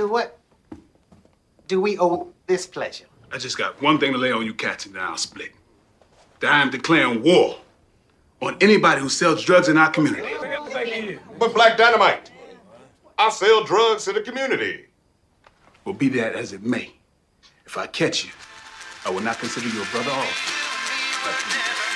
to what do we owe this pleasure? I just got one thing to lay on you cats and then I'll split. That I am declaring war on anybody who sells drugs in our community. But Black Dynamite, I sell drugs to the community. Well, be that as it may, if I catch you, I will not consider you a brother off.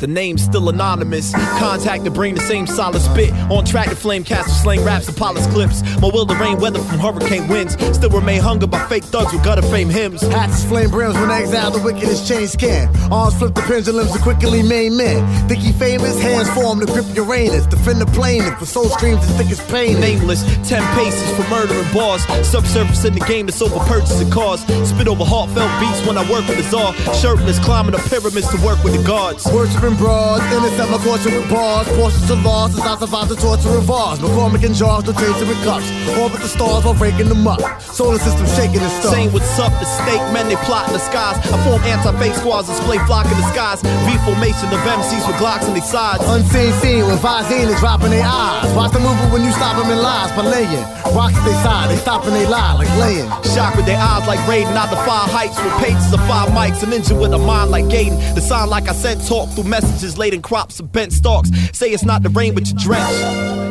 The name's still anonymous. Contact to bring the same solid spit. On track to flame cast slang raps and polished clips. My will to rain weather from hurricane winds. Still remain hunger by fake thugs with gutter fame hymns. Hats flame brims when exile the wickedest chain scan. Arms flip the pendulums to quickly main men. Think he famous? Hands form to grip Uranus. Defend the plaintiff for soul streams as thick as pain. Nameless, 10 paces for murdering bars. Subsurface in the game that's over purchasing cars. Spit over heartfelt beats when I work with the czar. Shirtless, climbing the pyramids to work with the gods. Worshiping broads, intercept my fortune with bars. Portions of laws as I survive the torture of ours. McCormick and jars, no chasing with cups. Orbit the stars while breaking them up. Solar system shaking and stuff. Saying what's up, the stake, men they plot in the skies. I form anti-fake squads, display flock in the skies. V formation of MCs with Glocks in their sides. Unseen scene with Visine is dropping their eyes. Watch the movie when you stop them in lies by laying. Rocks their side, they stopping they lie like laying. Shocked with their eyes like raiding out the five heights with pages of five mics. An engine with a mind like Gaten. The sign like I said, talk through messages laden crops of bent stalks. Say it's not the rain, but you drench.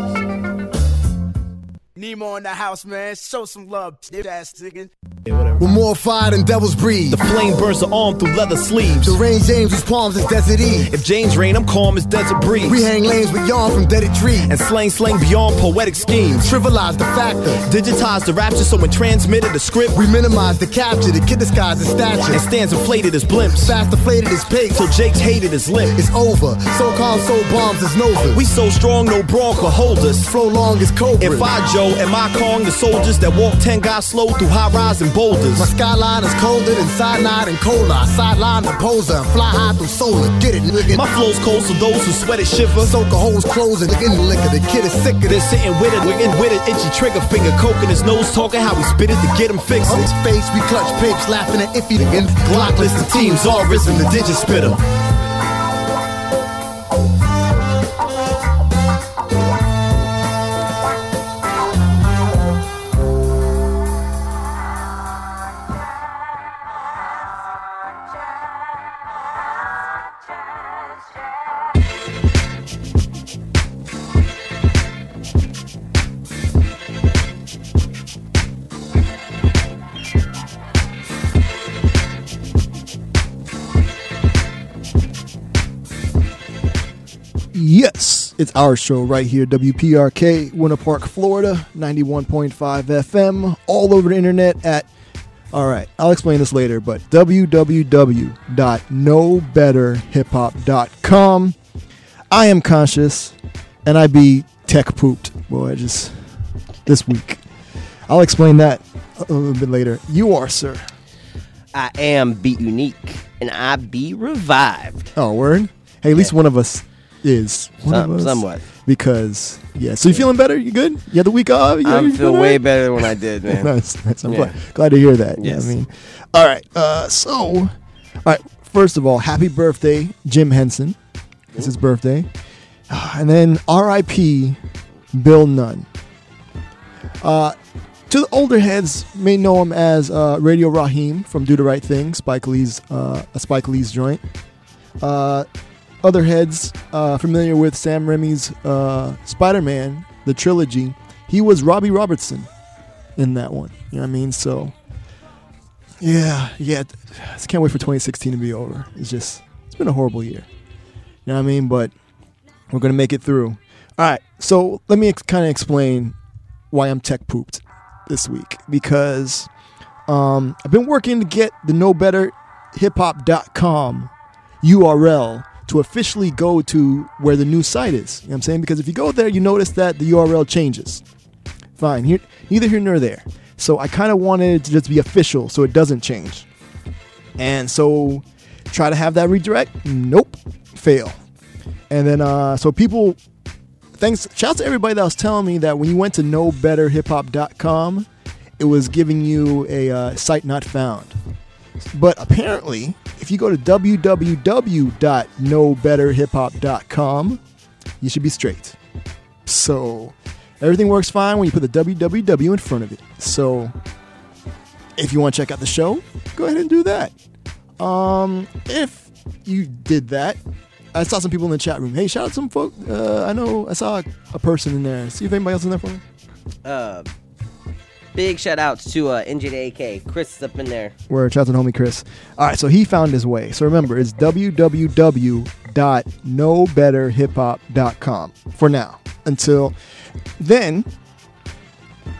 Nemo in the house, man. Show some love, ass nigga. We're more fire than devil's breed. The flame burns the arm through leather sleeves. The rain James whose palms is desert Eve. If James rain, I'm calm as desert breeze. We hang lanes with yarn from deaded trees. and slang slang beyond poetic schemes. Trivialize the factor. Digitize the rapture so when transmitted the script We minimize the capture. The kid disguised as stature. and stands inflated as blimps. Fast deflated as pigs. Till Jake's hated his lip. It's over. So calm, so bombs is Nova. We so strong, no brawl could hold us. flow long as Cobra. If I And my Kong, the soldiers that walk 10 guys slow through high rise and boulders. My skyline is colder than cyanide and cola. I sideline the poser and fly high through solar. Get it, nigga. My flow's cold, so those who sweat it shiver. Soak a hole's closing in the liquor. The kid is sicker They're than sitting with it, looking with it, itchy trigger finger, coking his nose, talking how we spit it to get him fixed. On his face, we clutch papes, laughing at iffy Glockless, the team's all risen, the digit spitter. Yes, it's our show right here, WPRK, Winter Park, Florida, 91.5 FM, all over the internet at, all right, I'll explain this later, but www.knowbetterhiphop.com. I am conshus, and I be tech pooped, boy, just this week. I'll explain that a little bit later. You are, sir. I am Beet Unique and I be revived. Oh, word? Hey, at least one of us is. One Some- of us. somewhat. Because, yeah. So you feeling better? You good? You had the week off? You, I you feel feeling way right? better than when I did, man. nice, nice. I'm Yeah. glad, glad to hear that. Yeah, Yes. I mean, all right. Uh, so, all right. First of all, happy birthday, Jim Henson. It's his birthday, Ah, and then R.I.P. Bill Nunn. Uh, to the older heads, may know him as uh, Radio Raheem from Do the Right Thing, Spike Lee's uh, a Spike Lee's joint. Uh, other heads uh, familiar with Sam Raimi's uh, Spider-Man, the trilogy. He was Robbie Robertson in that one. You know what I mean? So, yeah, yeah. I just can't wait for 2016 to be over. It's just, it's been a horrible year. You know what I mean? But we're gonna make it through. All right. So let me ex- kind of explain why I'm tech pooped this week because um, I've been working to get the no better hiphop.com URL to officially go to where the new site is. You know what I'm saying? Because if you go there, you notice that the URL changes. Fine, here, neither here nor there. So I kind of wanted it to just be official so it doesn't change. And so try to have that redirect. Nope, fail. And then uh, so people, thanks. Shout out to everybody that was telling me that when you went to knowbetterhiphop.com, it was giving you a uh, site not found. But apparently, if you go to www.knowbetterhiphop.com, you should be straight. So everything works fine when you put the www in front of it. So if you want to check out the show, go ahead and do that. Um, if you did that, I saw some people in the chat room. Hey, shout out some folk. Uh, I know I saw a person in there. See if anybody else is in there for me. Uh, big shout outs to uh, NJDAK. Chris is up in there. Shout out homie Chris. All right, so he found his way. So remember, it's www.knowbetterhiphop.com for now. Until then,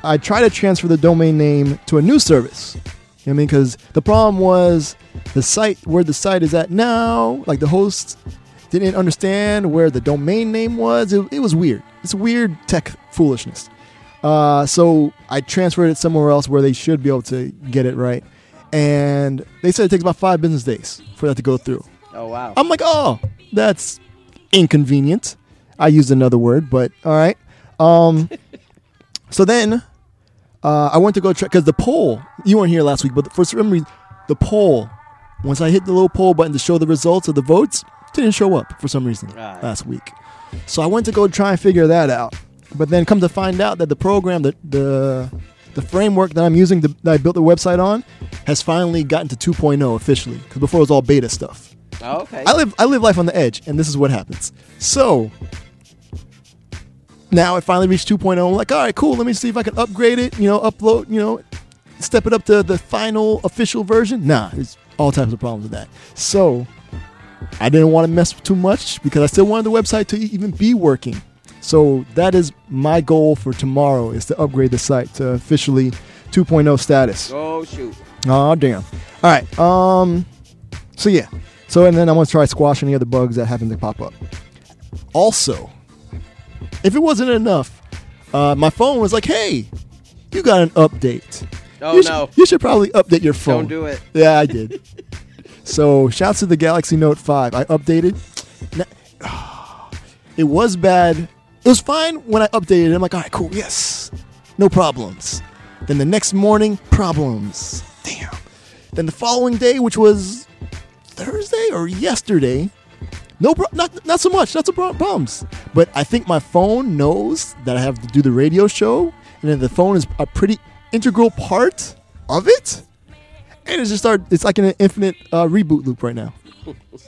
I try to transfer the domain name to a new service. You know I mean? Because the problem was the site where the site is at now, like the host didn't understand where the domain name was. It, it was weird. It's weird tech foolishness. Uh, so I transferred it somewhere else where they should be able to get it right. And they said it takes about five business days for that to go through. Oh wow. I'm like, oh, that's inconvenient. I used another word, but all right. Um, so then uh, I went to go check because the poll, you weren't here last week, but for some reason, the poll, once I hit the little poll button to show the results of the votes, didn't show up for some reason Right. last week. So I went to go try and figure that out. But then come to find out that the program, that the the framework that I'm using to, that I built the website on, has finally gotten to 2.0 officially. Because before it was all beta stuff. Oh, okay. I live I live life on the edge, and this is what happens. So now I finally reached 2.0. I'm like, all right, cool. Let me see if I can upgrade it. You know, upload. You know, step it up to the final official version. Nah, there's all types of problems with that. So I didn't want to mess too much because I still wanted the website to even be working. So that is my goal for tomorrow is to upgrade the site to officially 2.0 status. oh shoot. Oh damn. All right. Um. So yeah. So and then I'm gonna try squash any other bugs that happen to pop up. Also, if it wasn't enough, uh, my phone was like, "Hey, you got an update. Oh you no. Should, you should probably update your phone." Don't do it. Yeah, I did. so shouts to the Galaxy Note 5. I updated. Na- It was bad. It was fine when I updated. it. I'm like, all right, cool, yes, no problems. Then the next morning, problems. Damn. Then the following day, which was Thursday or yesterday, no, pro- not not so much, not so problems. But I think my phone knows that I have to do the radio show, and then the phone is a pretty integral part of it and it's just start. It's like an infinite uh, reboot loop right now.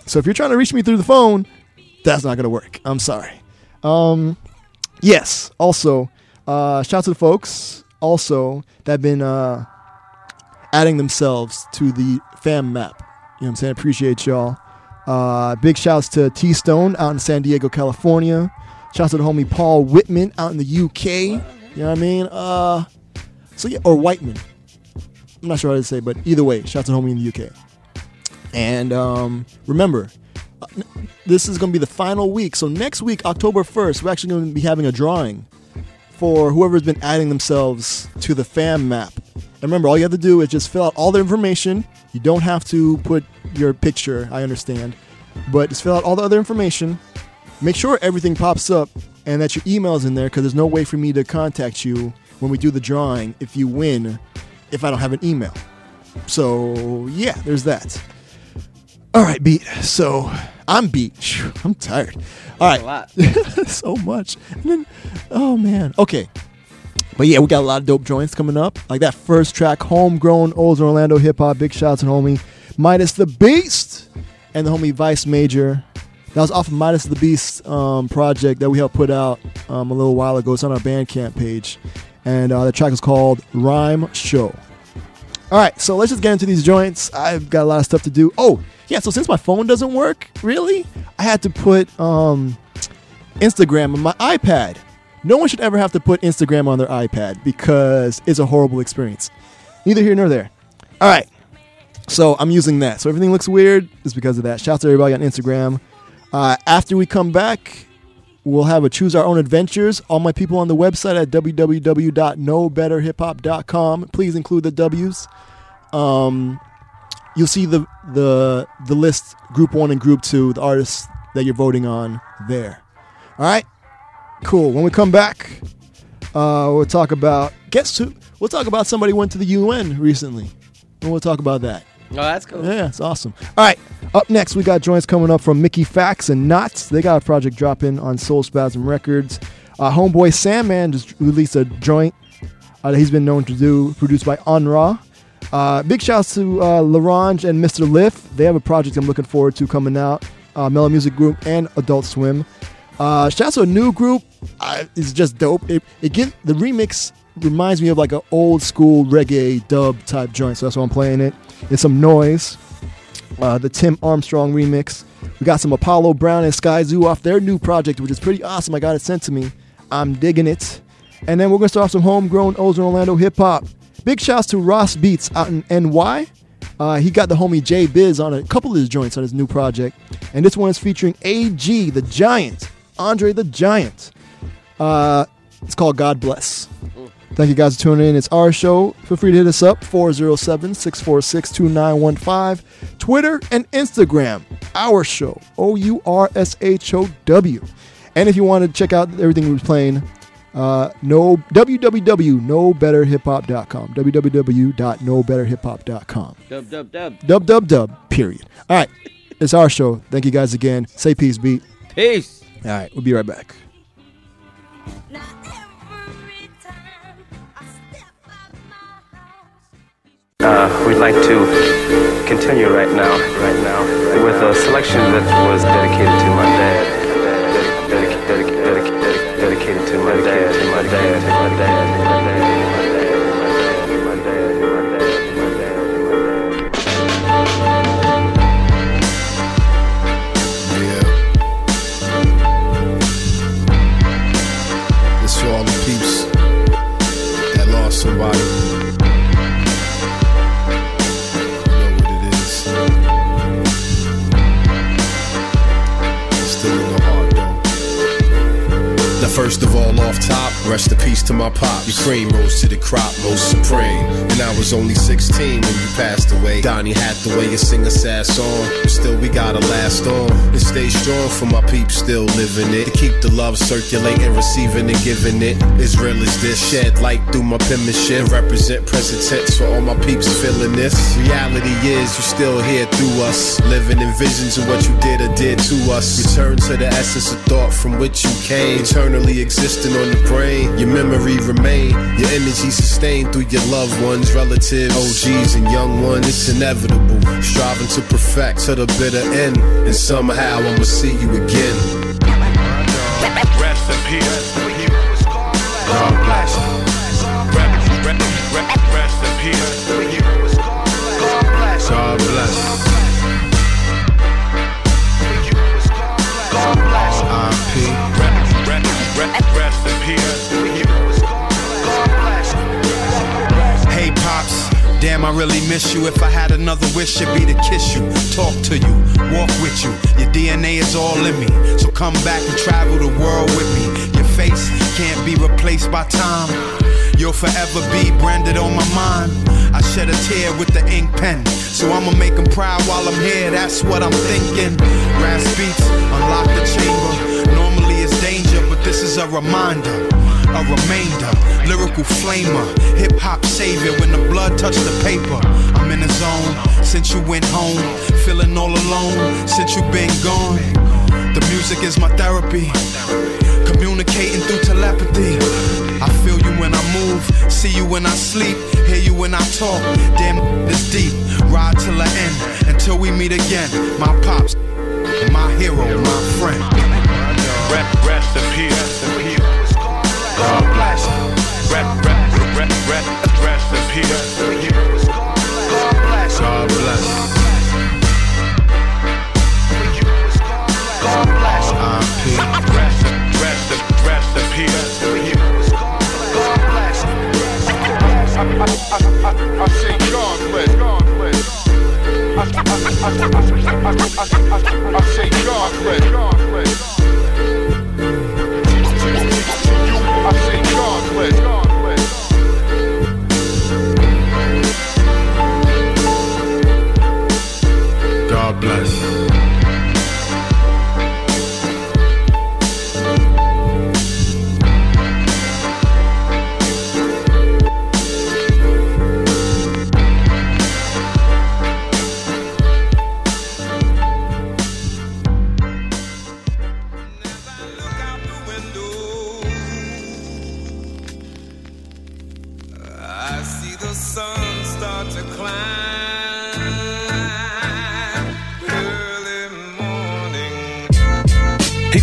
So if you're trying to reach me through the phone, that's not gonna work. I'm sorry. Um, yes. Also, uh, shout out to the folks also that have been uh, adding themselves to the fam map. You know what I'm saying? Appreciate y'all. Uh, big shouts to T Stone out in San Diego, California. Shouts to the homie Paul Whitman out in the UK. You know what I mean? Uh, so yeah, or Whiteman. I'm not sure how to say, but either way, shout out to the homie in the UK. And um, remember, this is going to be the final week. So next week, October 1st, we're actually going to be having a drawing for whoever's been adding themselves to the fam map. And remember, all you have to do is just fill out all the information. You don't have to put your picture, I understand, but just fill out all the other information. Make sure everything pops up and that your email's in there because there's no way for me to contact you when we do the drawing if you win if I don't have an email. So, yeah, there's that. All right, beat. So, I'm beat. I'm tired. All right so much. And then, oh man. Okay. But yeah, we got a lot of dope joints coming up. Like that first track, Homegrown Old Orlando Hip Hop. Big shouts to homie MidaZ the Beast and the homie Vis Major. That was off of MidaZ the Beast um, project that we helped put out um, a little while ago. It's on our Bandcamp page. And uh, the track is called Rhyme Show. All right, so let's just get into these joints. I've got a lot of stuff to do. Oh, yeah, so since my phone doesn't work, really, I had to put um, Instagram on my iPad. No one should ever have to put Instagram on their iPad because it's a horrible experience. Neither here nor there. All right, so I'm using that. So everything looks weird is because of that. Shout out to everybody on Instagram. Uh, after we come back, we'll have a choose our own adventures. All my people on the website at www.knowbetterhiphop.com. Please include the W's. Um, you'll see the the the list, group one and group two, the artists that you're voting on there. All right, cool. When we come back, uh, we'll talk about guess who. We'll talk about somebody went to the UN recently, and we'll talk about that. Oh, that's cool. Yeah, it's awesome. All right, up next we got joints coming up from Mickey Factz and Nottz. They got a project dropping on Soulspazm Records. Uh, homeboy Sandman just released a joint uh, that he's been known to do, produced by Onra. Uh, big shouts to uh, L'Orange and Mr. Lif. They have a project I'm looking forward to coming out. Uh, Mello Music Group and Adult Swim. Uh, shouts to a new group. Uh, it's just dope. It, it gives the remix reminds me of like an old school reggae dub type joint. So that's why I'm playing it. It's some noise. Uh, the Tim Armstrong remix. We got some Apollo Brown and Skyzoo off their new project, which is pretty awesome. I got it sent to me. I'm digging it. And then we're gonna start off some homegrown Ozone Orlando hip hop. Big shouts to Ras Beats out in NY. Uh, he got the homie JBiz on a couple of his joints on his new project, and this one is featuring AG the Giant, Andre the Giant. Uh, it's called God Bless. Thank you guys for tuning in. It's our show. Feel free to hit us up 407 646 2915. Twitter and Instagram. Our show. O U R S H O W. And if you want to check out everything we're playing, uh, no www.knowbetterhiphop.com. www.knowbetterhiphop.com. Dub, dub, dub. Dub dub dub. Period. All right. It's our show. Thank you guys again. Say peace, beat. Peace. All right. We'll be right back. Uh, we'd like to continue right now, right now, with a selection that was dedicated to my dad. Dedicated, dedicated, dedicated, dedicated to my dad, dad, to my dad, first of all, off top, rest in peace to my pop. Your cream rose to the crop, most supreme. And I was only 16 when you passed away. Donny Hathaway, a sad song. But still, we gotta last on and stay strong for my peeps still living it. To keep the love circulating, receiving and giving it. Real as this, shed light through my penmanship. Represent present tense for all my peeps feeling this. Reality is, you still here through us. Living in visions of what you did or did to us. Return to the essence of thought from which you came. Eternally existing on the brain. Your memory remain. Your energy sustained through your loved ones, relatives, OGs, and young ones. It's inevitable. Striving to perfect to the bitter end. And somehow I'ma see you again. Rest in peace. God bless. Rest in peace. God bless. R.I.P. Rest in peace. Damn I really miss you. If I had another wish, it'd be to kiss you, talk to you, walk with you. Your DNA is all in me, so come back and travel the world with me. Your face can't be replaced by time. You'll forever be branded on my mind. I shed a tear with the ink pen, so I'ma make 'em proud while I'm here. That's what I'm thinking. Brass beats, unlock the chamber. Normally it's danger, but this is a reminder a remainder, lyrical flamer, hip hop savior. When the blood touched the paper, I'm in the zone. Since you went home, feeling all alone. Since you've been gone, the music is my therapy. Communicating through telepathy. I feel you when I move, see you when I sleep, hear you when I talk. Damn, this deep. Ride till the end, until we meet again. My pops, my hero, my friend. Rest, rest in peace. God bless. Rest, rest, rest, rest, rest in peace. God bless. God bless. God bless. Rest, rest, rest in peace. I, I, I, I, God bless. God bless. I, I, I, I, I, I, say God bless. God bless. Brooklyn.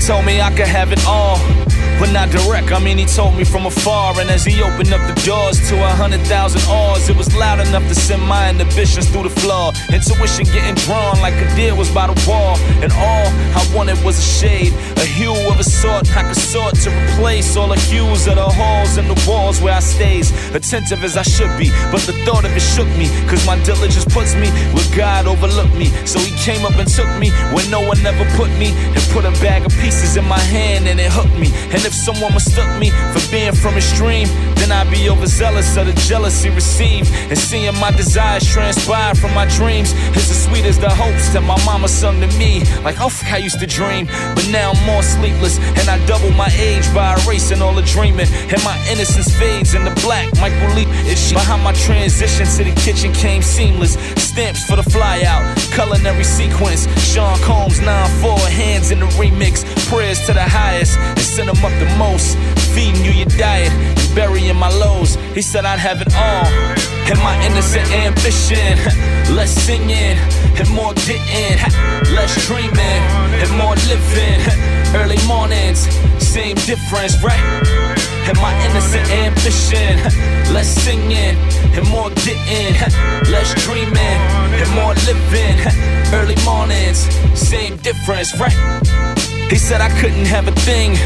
Told me I could have it all. But not direct, I mean, he told me from afar. And as he opened up the doors to a hundred thousand R's, it was loud enough to send my inhibitions through the floor. Intuition getting drawn like a deer was by the wall. And all I wanted was a shade, a hue of a sort I could sort to replace all the hues of the halls and the walls where I stays. Attentive as I should be, but the thought of it shook me. Cause my diligence puts me where God overlooked me. So he came up and took me where no one ever put me. And put a bag of pieces in my hand and it hooked me. And if someone mistook me for being from extreme, then I'd be overzealous of the jealousy received. And seeing my desires transpire from my dreams is as sweet as the hopes that my mama sung to me. Like, oh, fuck, I used to dream, but now I'm more sleepless. And I double my age by erasing all the dreaming. And my innocence fades in the black. Michael Lee issue. Behind my transition to the kitchen came seamless. Stamps for the flyout, culinary sequence. Sean Combs 9-4, hands in the remix. Prayers to the highest and send them up the most. Feeding you your diet and burying my lows. He said I'd have it all. And my innocent ambition. Less singing and more getting. Less dreaming and more living. Early mornings, same difference, right? And my innocent ambition. Less singing and more getting. Less dreaming and more living. Early mornings, same difference, right? He said I couldn't have a thing.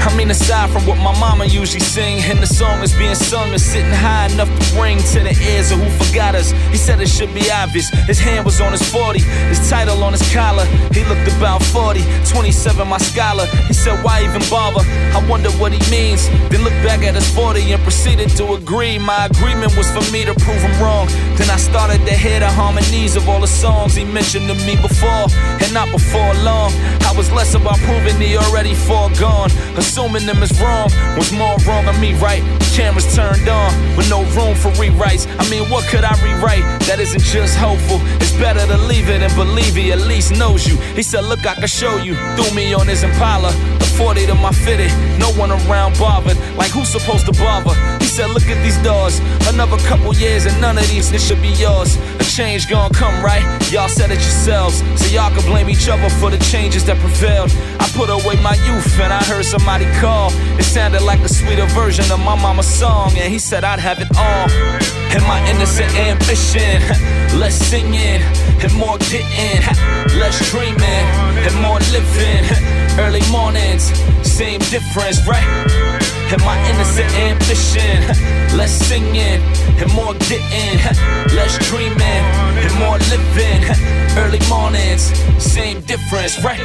I mean, aside from what my mama usually sing, and the song is being sung and sitting high enough to ring to the ears of who forgot us. He said it should be obvious. His hand was on his 40, his title on his collar. He looked about 40, 27, my scholar. He said, Why even bother? I wonder what he means. Then looked back at his 40 and proceeded to agree. My agreement was for me to prove him wrong. Then I started to hear the harmonies of all the songs he mentioned to me before, and not before long. I was less about proving he already foregone. Assuming them is wrong was more wrong than me, right? Cameras turned on with no room for rewrites. I mean, what could I rewrite that isn't just hopeful? It's better to leave it and believe he at least knows you. He said, Look, I can show you. Threw me on his Impala. The 40 to my fitted. No one around bothered. Like, who's supposed to bother? He said, Look at these doors. Another couple years and none of these, this should be yours. A change gonna come, right? Y'all said it yourselves. So y'all can blame each other for the changes that prevailed. I put away my youth and I heard somebody call. It sounded like a sweeter version of my mama's song. And he said I'd have it all. And my innocent ambition. Less singing and more getting. Less dreaming and more living. Early mornings, same difference, right? And my innocent ambition. Less singing and more getting. Less dreaming and more living. Early mornings, same difference, right?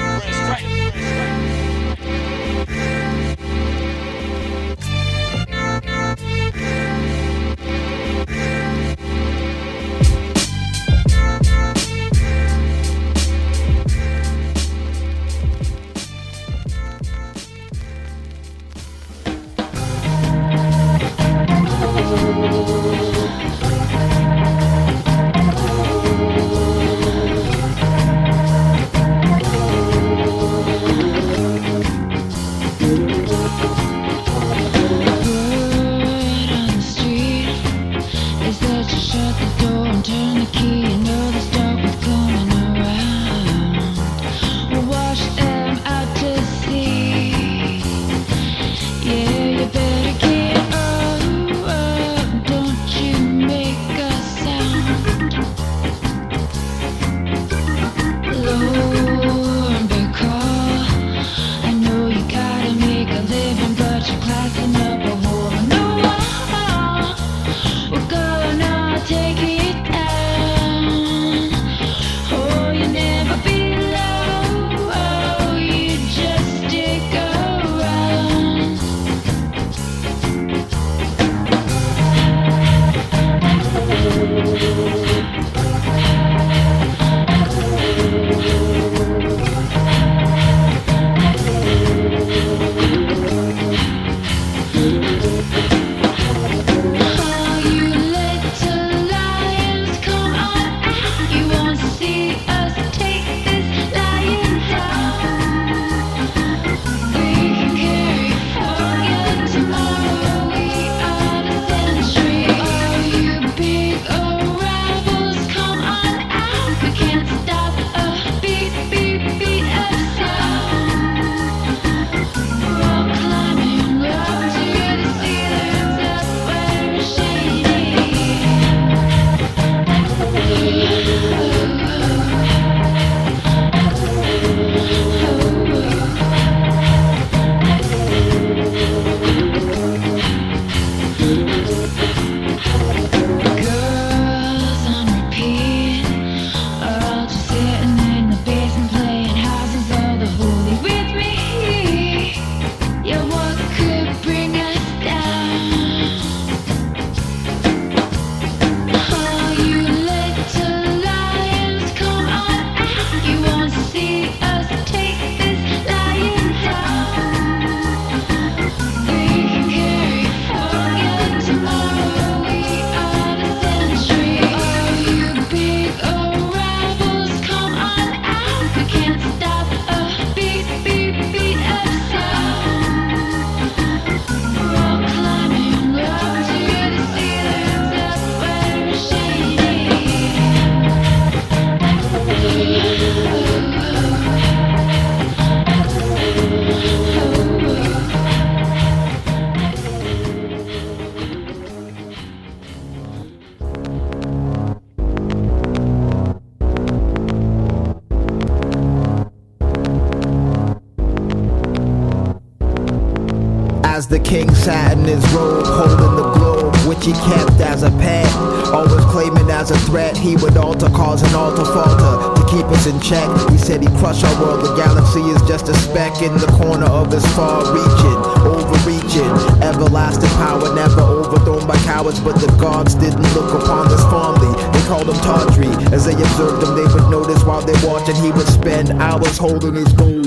His robe, holding the globe, which he kept as a pet. Always claiming as a threat, he would alter, cause an alter falter to keep us in check. He said he'd crush our world, the galaxy is just a speck in the corner of his far reaching, overreaching. Everlasting power, never overthrown by cowards, but the gods didn't look upon this fondly. They called him Tawdry. As they observed him, they would notice while they watched, and he would spend hours holding his gold,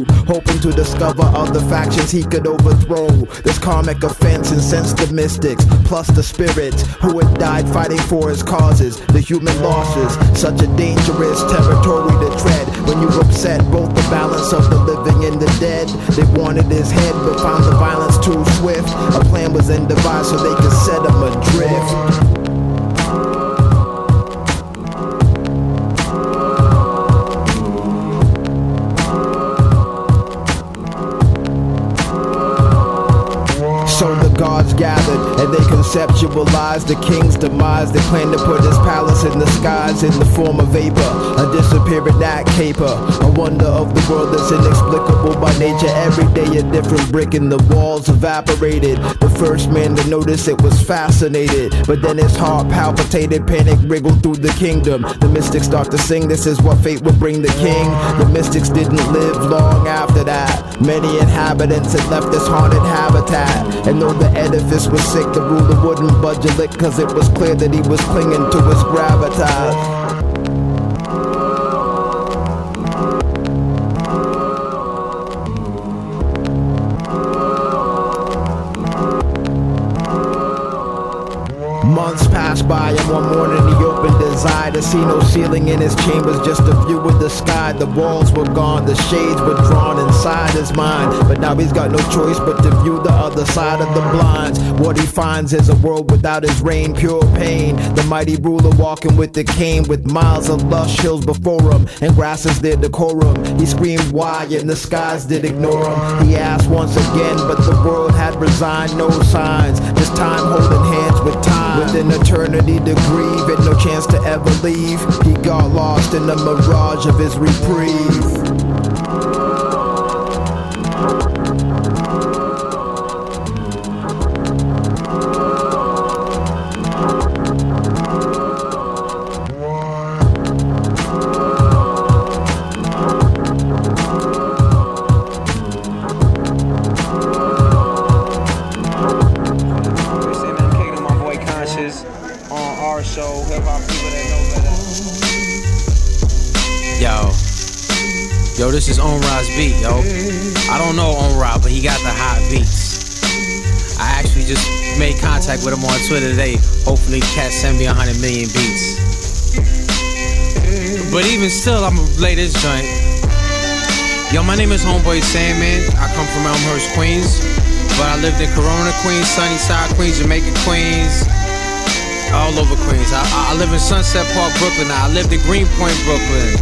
to discover other factions he could overthrow. This karmic offense incensed the mystics, plus the spirits who had died fighting for his causes. The human losses, such a dangerous territory to tread. When you upset both the balance of the living and the dead, they wanted his head but found the violence too swift. A plan was then devised so they could set him adrift. Conceptualized the king's demise. They plan to put his palace in the skies in the form of vapor, a disappearing act caper, a wonder of the world that's inexplicable by nature. Every day a different brick in the walls evaporated. The first man to notice it was fascinated, but then his heart palpitated, panic wriggled through the kingdom. The mystics start to sing, this is what fate would bring the king. The mystics didn't live long after that. Many inhabitants had left this haunted habitat. And though the edifice was sick, the ruler wouldn't budge a lick, cause it was clear that he was clinging to his gravitas. To see no ceiling in his chambers, just a view of the sky. The walls were gone, the shades were drawn inside his mind. But now he's got no choice but to view the other side of the blinds. What he finds is a world without his rain, pure pain. The mighty ruler walking with the cane, with miles of lush hills before him, and grasses their decorum. He screamed why, and the skies did ignore him. He asked once again, but the world had resigned, no signs. Just time holding hands with time. With an eternity to grieve and no chance to ever leave. He got lost in the mirage of his reprieve. On Twitter today. Hopefully, Cat send me 100 million beats. but even still, I'ma lay this joint. Yo, my name is Homeboy Sandman. I come from Elmhurst, Queens. But I lived in Corona, Queens, Sunnyside, Queens, Jamaica, Queens. All over Queens. I, I- live in Sunset Park, Brooklyn. I lived in Greenpoint, Brooklyn.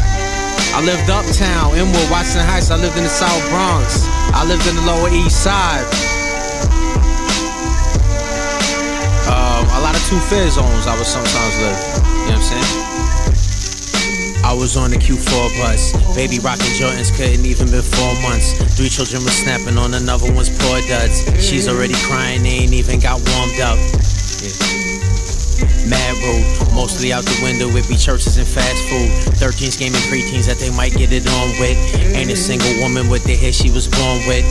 I lived uptown, Inwood, Washington Heights. I lived in the South Bronx. I lived in the Lower East Side. Um, a lot of two fare zones I would sometimes live. You know what I'm saying? I was on the Q4 bus. Baby rocking Jordans couldn't even been four months. Three children were snapping on another one's poor duds. She's already crying, they ain't even got warmed up. Mad road, mostly out the window. It be churches and fast food. 13s gaming preteens that they might get it on with. Ain't a single woman with the hair she was born with.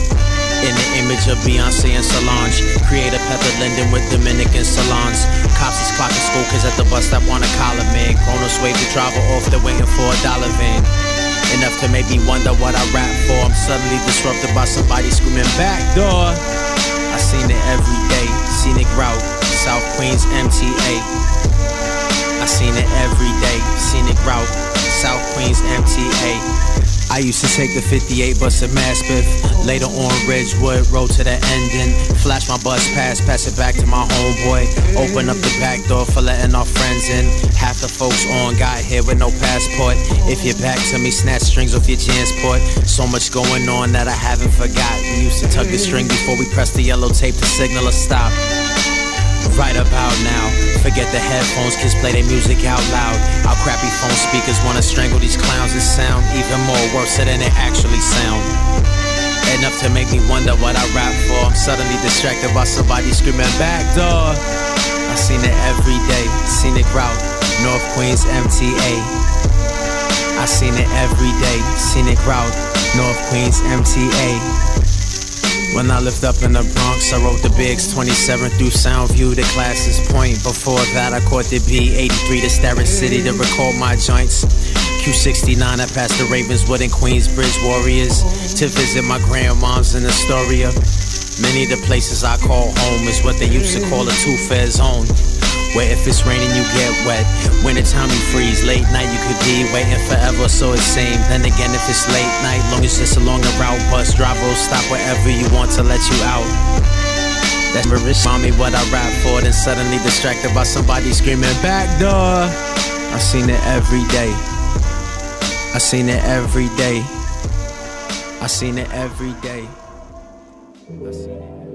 In the image of Beyonce and Solange, creator Pepper Linden with Dominican salons. Cops is clocking school kids at the bus stop on a collar man. Kronos wave the driver off, they're waiting for a dollar van. Enough to make me wonder what I rap for. I'm suddenly disrupted by somebody screaming back door. I seen it every day, scenic route, South Queens MTA. I seen it every day, scenic route, South Queens MTA. I used to take the 58 bus to Maspeth, later on Ridgewood, road to the ending. Flash my bus pass, pass it back to my homeboy. Open up the back door for letting our friends in. Half the folks on got here with no passport. If you're back to me, snatch strings off your transport. So much going on that I haven't forgot. We used to tug the string before we pressed the yellow tape to signal a stop. Right about now, forget the headphones, kids play their music out loud. Our crappy phone speakers wanna strangle these clowns and sound even more worse than it actually sound. Enough to make me wonder what I rap for. I'm suddenly distracted by somebody screaming back door. I seen it every day, scenic route, North Queens MTA. I seen it every day, scenic route, North Queens MTA. When I lived up in the Bronx, I wrote the Bigs 27 through Soundview to Clason Point. Before that, I caught the B83 to Starrett City to record my joints. Q69, I passed the Ravenswood and Queensbridge Warriors to visit my grandmoms in Astoria. Many of the places I call home is what they used to call a two-fare zone. Where if it's raining, you get wet. Wintertime, you freeze. Late night, you could be waiting forever, so it's same. Then again, if it's late night, long as it's along the route, bus driver will stop wherever you want to let you out. That's rich mommy what I rap for, then suddenly distracted by somebody screaming back door. I seen it every day. I seen it every day. I seen it every day. I seen it.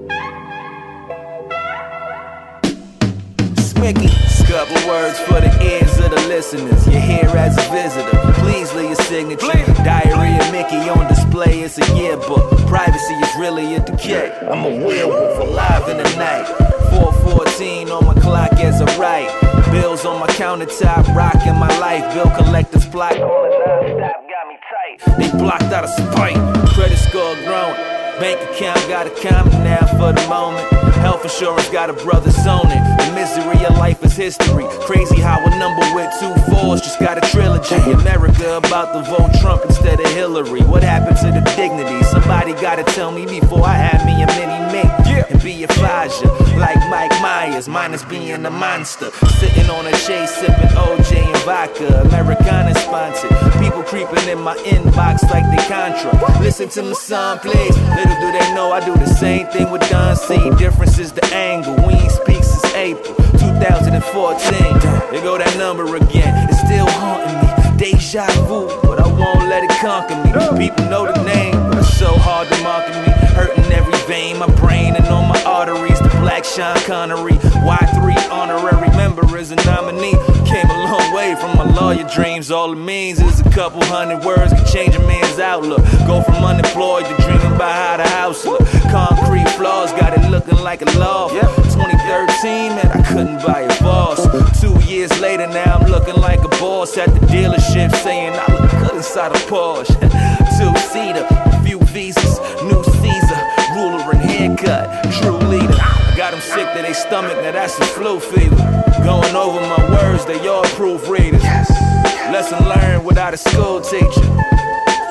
Smicky. Couple words for the ears of the listeners. You're here as a visitor. Please leave your signature. Diarrhea Mickey on display. It's a yearbook. Privacy is really a decay. I'm a werewolf alive in the night. 414 on my clock as I write. Bills on my countertop, rocking my life. Bill collectors plot. They blocked out of spite. Credit score growing. Bank account got a comment now for the moment. Health insurance got a brother zoning. The misery of life is history. Crazy how a number with two fours just got a trilogy. America about to vote Trump instead of Hillary. What happened to the dignity? Somebody gotta tell me before I have me a mini me. And be a Faja, like Mike Myers, minus being a monster. Sitting on a chase, sipping OJ and vodka. Americana sponsored. People creeping in my inbox like they Contra. Listen to my son, please. Little do they know I do the same thing with Don C. Difference is the angle. We ain't speak since April 2014. There go that number again. It's still haunting me. Deja vu, but I won't let it conquer me. People know the name, but it's so hard to market me. Hurting every vein, my brain Sean Connery. Y3 honorary member is a nominee. Came a long way from my lawyer dreams. All it means is a couple hundred words can change a man's outlook. Go from unemployed to dreaming about how the house look. Concrete floors got it looking like a loft. 2013, man, I couldn't buy a boss. Two years later, now I'm looking like a boss at the dealership, saying I look good inside a Porsche. Two seater, their stomach, now that's the flu fever. Going over my words, they all proofreaders. Lesson learned without a school teacher.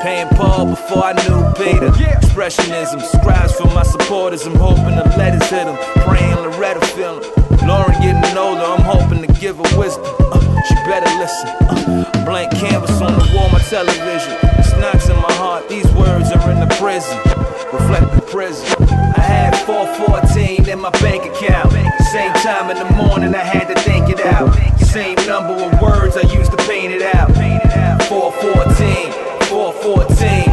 Paying Paul before I knew Peter. Expressionism, scribes for my supporters. I'm hoping the letters hit them. Praying Loretta feel 'em. Lauren getting older, I'm hoping to give her wisdom. Uh, she better listen. Uh, blank canvas on the wall, my television. It's knocks in my heart, these words are in the prison. Reflect the prison. I had 414 in my bank account. Same time in the morning, I had to think it out. Same number of words I used to paint it out. 414, 414.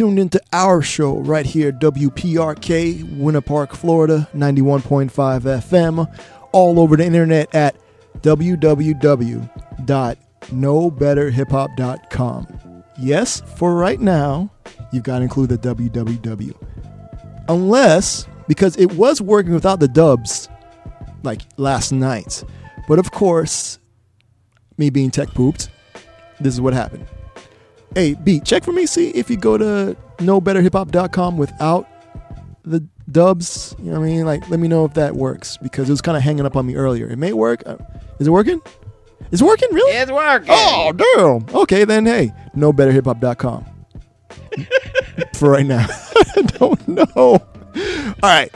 Tuned into our show right here, WPRK, Winter Park, Florida, 91.5 FM, all over the internet at www.knowbetterhiphop.com. Yes, for right now, you've got to include the www. Unless, because it was working without the dubs like last night. But of course, me being tech pooped, this is what happened. Hey, B, check for me. See if you go to knowbetterhiphop.com without the dubs. You know what I mean? Like, let me know if that works because it was kind of hanging up on me earlier. It may work. Uh, Is it working? Is it working? Really? It's working. Oh, damn. Okay, then, hey, knowbetterhiphop.com for right now. I don't know. All right.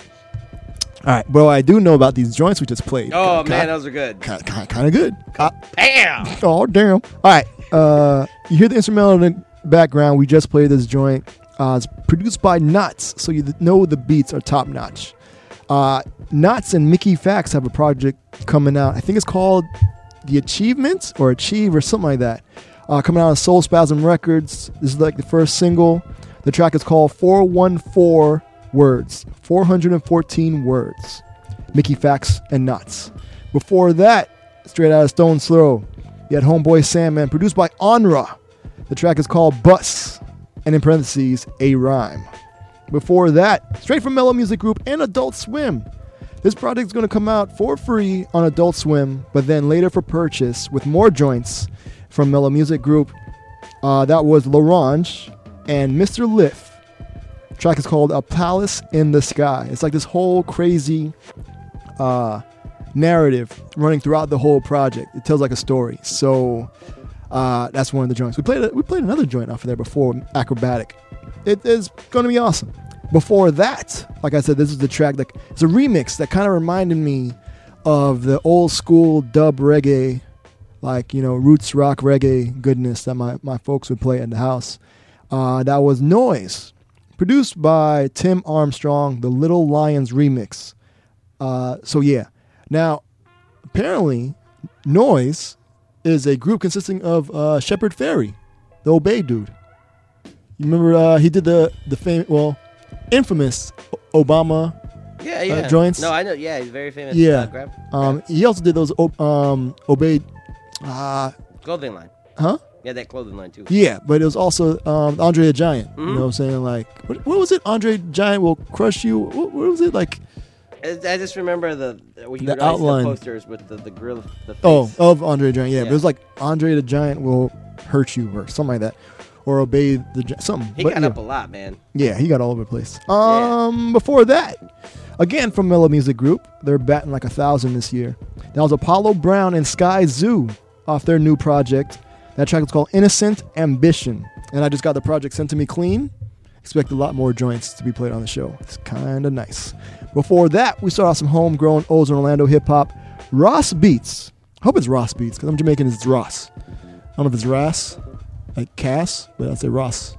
All right. Well, I do know about these joints we just played. Oh Ki- man, those are good. Kind of good. Bam! Oh damn! All right, uh, you hear the instrumental in the background. We just played this joint. Uh, it's produced by Nottz, so you know the beats are top notch. Uh, Nottz and Mickey Factz have a project coming out. I think it's called The Achievements or Achieve or something like that. Uh, coming out on Soulspazm Records. This is like the first single. The track is called 414 Words. 414 words. Mickey Factz and Nottz. Before that, straight out of Stone's Throw, you had Homeboy Sandman, produced by Onra. The track is called Bus, and in parentheses, a rhyme. Before that, straight from Mello Music Group and Adult Swim. This project is going to come out for free on Adult Swim, but then later for purchase with more joints from Mello Music Group. Uh, that was L'Orange and Mr. Lif. The track is called A Palace in the Sky. It's like this whole crazy uh, narrative running throughout the whole project. It tells like a story. So uh, that's one of the joints. We played we played another joint off of there before, Acrobatic. It is going to be awesome. Before that, like I said, this is the track that it's a remix that kind of reminded me of the old school dub reggae, like you know roots rock reggae goodness that my, my folks would play at the house. Uh, that was Noise, produced by Tim Armstrong, the Little Lions remix. Uh, so yeah, now apparently Noise is a group consisting of uh, Shepard Fairey, the Obey dude. You remember uh, he did the the famous, well, infamous Obama Yeah, uh, yeah. joints. No, I know. Yeah, he's very famous. Yeah. Uh, grab Um, he also did those um Obey. Uh, clothing line. huh? Yeah, that clothing line too. Yeah, but it was also um, Andre the Giant. You Mhm. know what I'm saying? Like, what, what was it? Andre Giant will crush you. What, what was it like? I I just remember the The outline. the posters with the the grill. The face. Oh, of Andre the Giant. Yeah, but it was like Andre the Giant will hurt you or something like that, or obey the something. he But got yeah. up a lot, man. Yeah, he got all over the place. Um, before that, again from Mello Music Group, they're batting like a thousand this year. That was Apollo Brown and Skyzoo off their new project. That track was called Innocent Ambition, and I just got the project sent to me clean. Expect a lot more joints to be played on the show. It's kind of nice. Before that, we saw some homegrown Ozone Orlando hip hop. Ross Beats. I hope it's Ross Beats because I'm Jamaican. It's Ross. I don't know if it's Ross, like Cass, but I'd say Ross.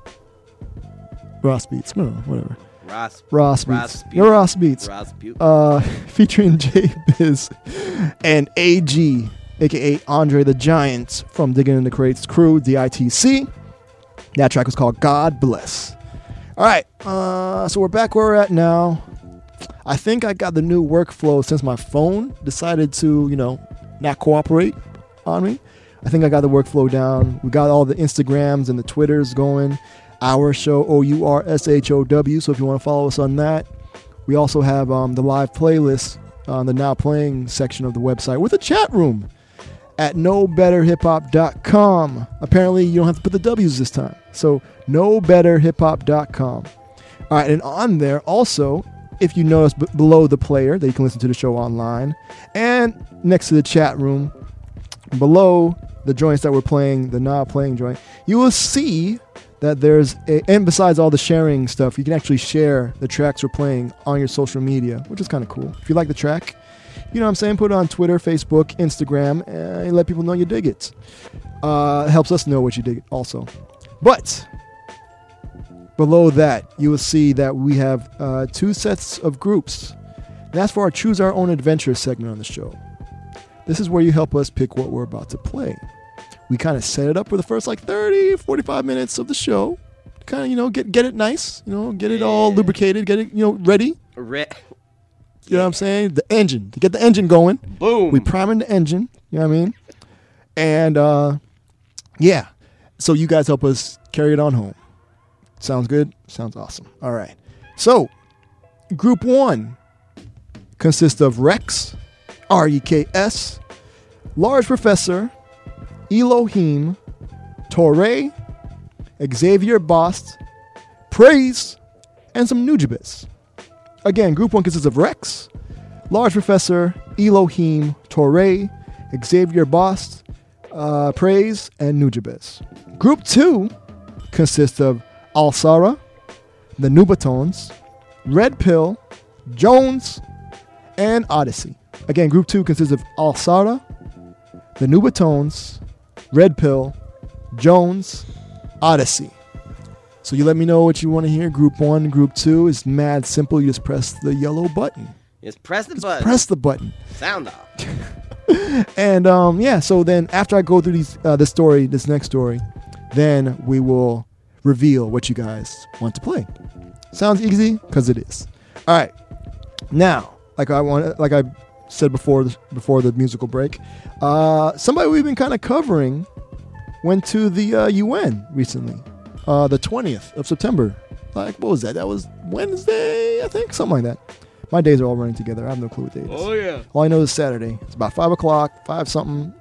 Ross Beats. No, whatever. Ross. Ross Ross Beats. You're Ross Beats. Ross Beats. Uh, featuring J Biz and AG, aka Andre the Giant from Digging in the Crates crew, DITC. That track was called God Bless. All right. Uh, so we're back where we're at now. I think I got the new workflow since my phone decided to, you know, not cooperate on me. I think I got the workflow down. We got all the Instagrams and the Twitters going. Our show, O U R S H O W. So if you want to follow us on that, we also have um, the live playlist on the now playing section of the website with a chat room at knowbetterhiphop.com. Apparently, you don't have to put the W's this time. So, knowbetterhiphop.com. All right, and on there also, if you notice b- below the player that you can listen to the show online, and next to the chat room, below the joints that we're playing, the now playing joint, you will see that there's a, and besides all the sharing stuff, you can actually share the tracks we're playing on your social media, which is kind of cool. If you like the track, you know what I'm saying, put it on Twitter, Facebook, Instagram, and let people know you dig it. Uh, helps us know what you dig also. But below that, you will see that we have uh, two sets of groups. That's for our Choose Our Own Adventure segment on the show. This is where you help us pick what we're about to play. We kind of set it up for the first like 30, 45 minutes of the show. Kind of, you know, get get it nice, you know, get it all lubricated, get it, you know, ready. Re- You know what I'm saying? The engine to get the engine going. Boom. We priming the engine. You know what I mean? And uh, yeah, so you guys help us carry it on home. Sounds good. Sounds awesome. All right. So, group one consists of REKS, R E K S, Large Professor, Elohim, Torae, Xavier Bost, Praise, and some Nujabes. Again, group one consists of REKS, Large Professor, Elohim, Torae, Xavier Bost, uh, Praise, and Nujabes. Group two consists of Alsara, the Nubatones, Red Pill, Jones, and Odyssey. Again, group two consists of Alsara, the Nubatones, Red Pill, Jones, Odyssey. So you let me know what you want to hear. Group one, group two is mad simple. You just press the yellow button. Just press the button. Press the button. Sound off. and um, yeah, so then after I go through these uh, this story, this next story, then we will reveal what you guys want to play. Sounds easy because it is. All right, now like I want, like I said before the, before the musical break, uh, somebody we've been kind of covering went to the uh, UN recently, uh, the twentieth of September. Like what was that? That was Wednesday, I think, something like that. My days are all running together. I have no clue what day it is. Oh, yeah. All I know is Saturday. It's about five o'clock, five something.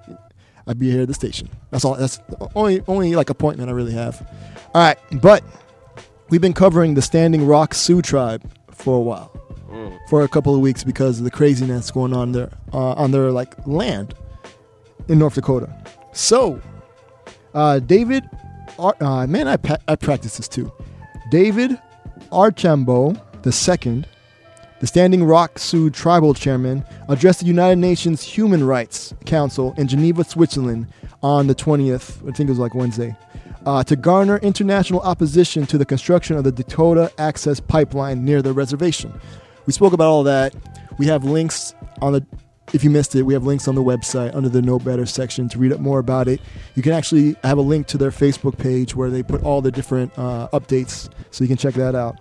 I'd be here at the station. That's all. That's only only like appointment I really have. All right, but we've been covering the Standing Rock Sioux tribe for a while, for a couple of weeks because of the craziness going on there uh, on their like land in North Dakota. So, uh, David, Ar- uh, man, I pa- I practice this too. David Archambault the second the Standing Rock Sioux tribal chairman addressed the United Nations Human Rights Council in Geneva, Switzerland on the 20th, I think it was like Wednesday, uh, to garner international opposition to the construction of the Dakota Access Pipeline near the reservation. We spoke about all that. We have links on the, if you missed it, we have links on the website under the Know Better section to read up more about it. You can actually have a link to their Facebook page where they put all the different uh, updates, so you can check that out.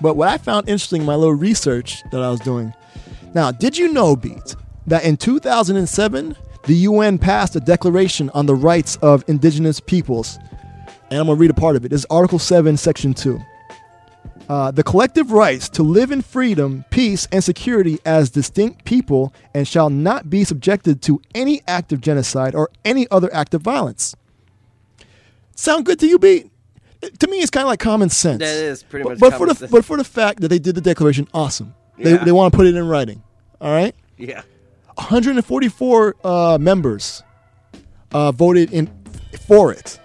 But what I found interesting in my little research that I was doing. Now, did you know, Beat, that in 2007, the UN passed a declaration on the rights of indigenous peoples? And I'm going to read a part of it. Is Article 7, Section 2. Uh, the collective rights to live in freedom, peace, and security as distinct people and shall not be subjected to any act of genocide or any other act of violence. Sound good to you, Beat? To me, it's kind of like common sense. That is pretty But- much But, for the sense. but for the fact that they did the declaration, awesome. They Yeah. they want to put it in writing. All right. Yeah. 144 uh, members uh, voted in for it.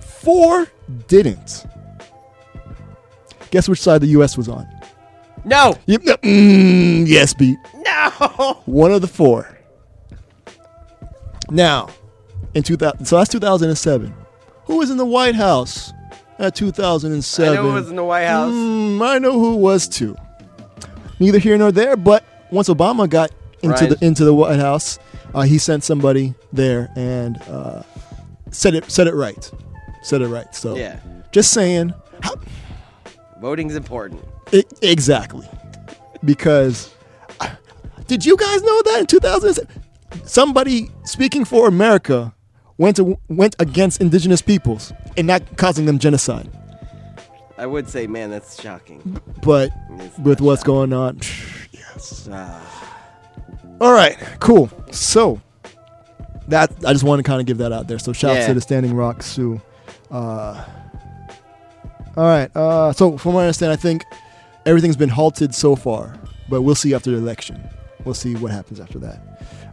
Four didn't. Guess which side the U.S. was on? No. Yep. yep. Mm, yes, beat. No. One of the four. Now, in 2000, so that's 2007. Who was in the White House at 2007? I know who was in the White House. Mm, I know who was too. Neither here nor there. But once Obama got into Right. the into the White House, uh, he sent somebody there and uh, said it said it right, said it right. So Yeah. just saying. How, Voting's important. I- exactly. Because did you guys know that in 2007 somebody speaking for America went to, went against indigenous peoples and not causing them genocide? I would say, man, that's shocking. But It's with what's shocking. going on, yes. Ah. All right, cool. So that I just want to kind of give that out there. So shout out to the Standing Rock Sioux. Uh, all right. Uh, so from what I understand, I think everything's been halted so far, but we'll see after the election. We'll see what happens after that.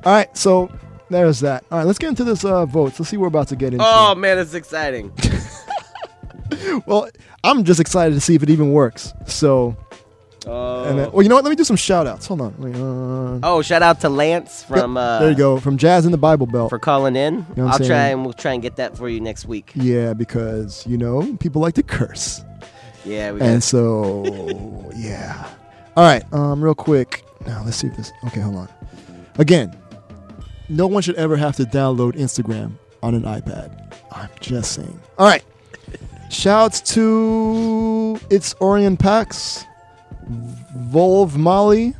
All right. So there's that. All right. Let's get into this uh, votes. Let's see what we're about to get into. Oh man, it's exciting. Well, I'm just excited to see if it even works. So. And then, Oh. well, you know what? Let me do some shout outs. Hold on. Uh, Oh, shout out to Lance from. Uh, there you go. From Jazz in the Bible Belt. For calling in. You know I'll try and we'll try and get that for you next week. Yeah, because you know people like to curse, Yeah, we and so yeah. All right, um, real quick. Now let's see if this. Okay, hold on. Again, no one should ever have to download Instagram on an iPad. I'm just saying. All right. Shouts to it's Orion Pax, Volv Molly.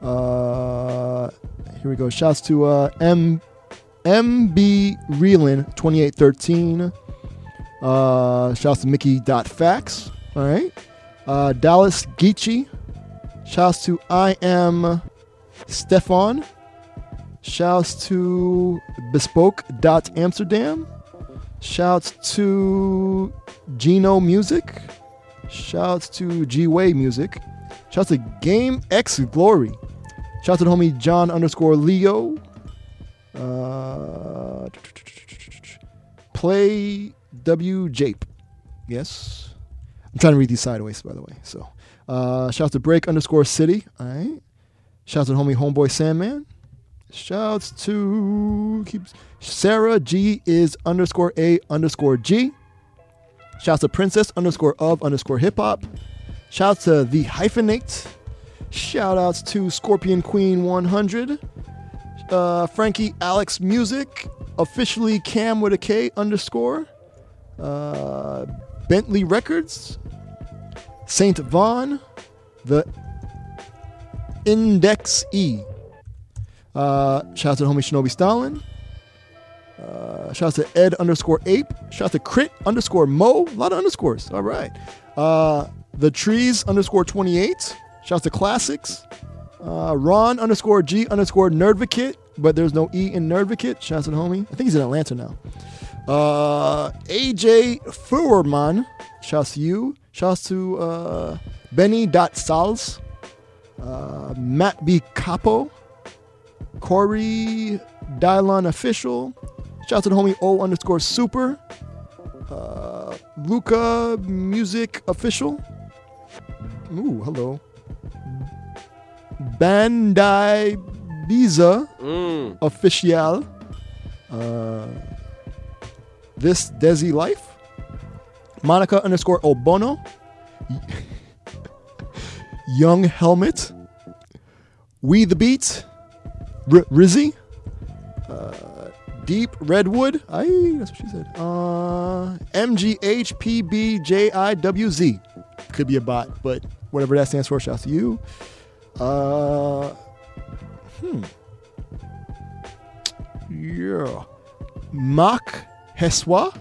Uh, here we go. Shouts to uh, M MB Reelin 2813. Uh, shouts to Mickey Dot Facts. All right. Uh, Dallas Geechee. Shouts to I am Stefan. Shouts to Bespoke Dot Amsterdam. Shouts to Gino Music. Shouts to G Way Music. Shouts to Game X Glory. Shouts to the homie John underscore Leo. Uh, play W Jape. Yes. I'm trying to read these sideways, by the way. So, uh, shouts to Break underscore City. All right. Shouts to homie Homeboy Sandman. Shouts to keeps Sarah G is underscore A underscore G. Shouts to Princess underscore of underscore hip hop. Shouts to the hyphenate. Shout outs to Scorpion Queen 100. Uh, Frankie Alex Music. Officially Cam with a K underscore. Uh, Bentley Records. Saint Vaughn. The Index E. Uh, shout out to homie Shinobi Stalin. Uh, shout out to Ed underscore ape. Shout out to Crit underscore Mo. A lot of underscores. All right. Uh, the Trees underscore 28. Shout out to Classics. Uh, Ron underscore G underscore Nerdvacate, but there's no E in Nerdvacate. Shout out to the homie. I think he's in Atlanta now. Uh, AJ Furman. Shout out to you. Shout out to uh, Benny.Sals. Uh, Matt B. Capo. Corey Dylon Official. Shout out to the homie O underscore super. Uh, Luca Music Official. Ooh, hello. Bandai Biza Mm. Official. Uh, this Desi Life. Monica underscore Obono. Young Helmet. We the Beat. R- Rizzy. Uh, Deep Redwood. I that's what she said. Uh, MGHPBJIWZ. Could be a bot, but whatever that stands for, shouts to you. Uh, hmm. Yeah. Mak Heswa.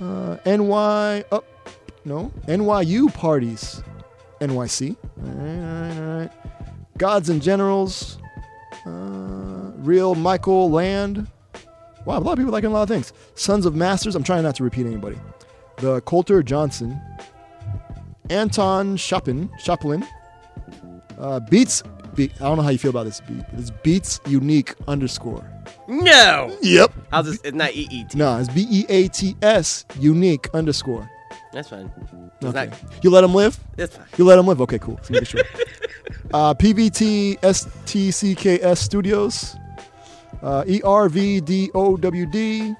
Uh, NY. Oh, no. NYU parties. NYC. All right, all right, all right. Gods and Generals. Uh, Real Michael Land. Wow, a lot of people liking a lot of things. Sons of Masters. I'm trying not to repeat anybody. The Coulter Johnson. Anton Shopin. Shoplin. Uh, Beats. Be- I don't know how you feel about this beat. It's Beats Unique underscore. No. Yep. How's this? It's not EET. No, it's B E A T S unique underscore. That's fine. It's Okay. not- You let him live? It's fine. You let him live? Okay, cool. Just making sure. uh, PVT STCKS Studios. Uh, ERVDOWD.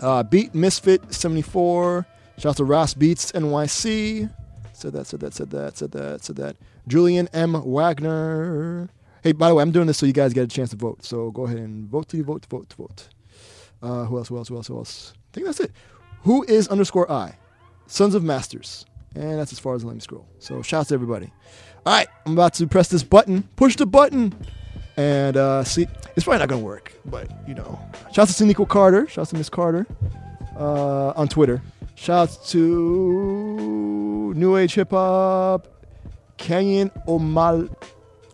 Uh, Beat Misfit 74. Shout out to Ross Beats NYC. Said that, said that, said that, said that, said that. Julian M. Wagner. Hey, by the way, I'm doing this so you guys get a chance to vote. So go ahead and vote to vote, to vote, to vote. Uh, who else? Who else? Who else? Who else? I think that's it. Who is underscore I? Sons of Masters. And that's as far as let me scroll. So shouts to everybody. All right, I'm about to press this button. Push the button. And uh, see, it's probably not gonna work, but you know. Shouts to Nico Carter. Shouts to Miss Carter uh, on Twitter. Shouts to New Age Hip Hop, Kenyon Omal,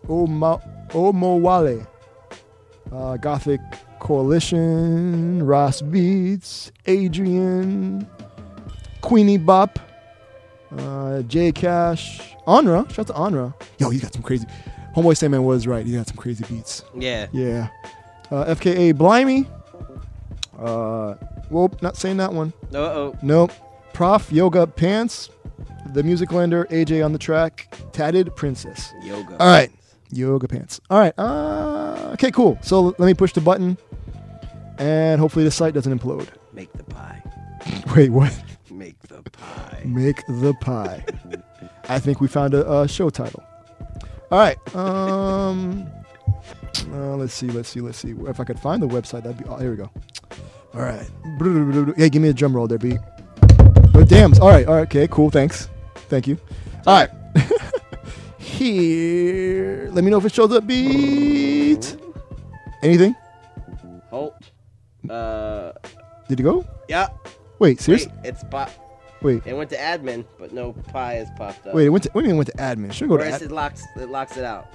Oma, Omowale, uh, Gothic Coalition, Ross Beats, Adrian, Queenie Bop, uh, J Cash, Onra. Shout out to Onra. Yo, you got some crazy. Homeboy Sandman was right. You got some crazy beats. Yeah. Yeah. Uh, FKA Blimey. Uh, whoop, not saying that one. Uh-oh. Nope. Prof Yoga Pants. The music lender AJ on the track. Tatted Princess. Yoga. All right. Yoga Pants. All right. Uh, okay, cool. So let me push the button, and hopefully the site doesn't implode. Make the pie. Wait, what? Make the pie. Make the pie. I think we found a, a show title. All right. Um. uh, let's see. Let's see. Let's see. If I could find the website, that'd be. Oh, here we go. All right. Hey, give me a drum roll there, B. Oh, damn. All right. All right. Okay. Cool. Thanks. Thank you. All right. Here. Let me know if it shows up. Beat. Anything? Halt. Uh. Did it go? Yeah. Wait. Seriously? Wait, it's pop. Wait. It went to admin, but no pie has popped up. Wait. It went to. What do you mean it went to admin? Should go to. Ad- it locks. It locks it out.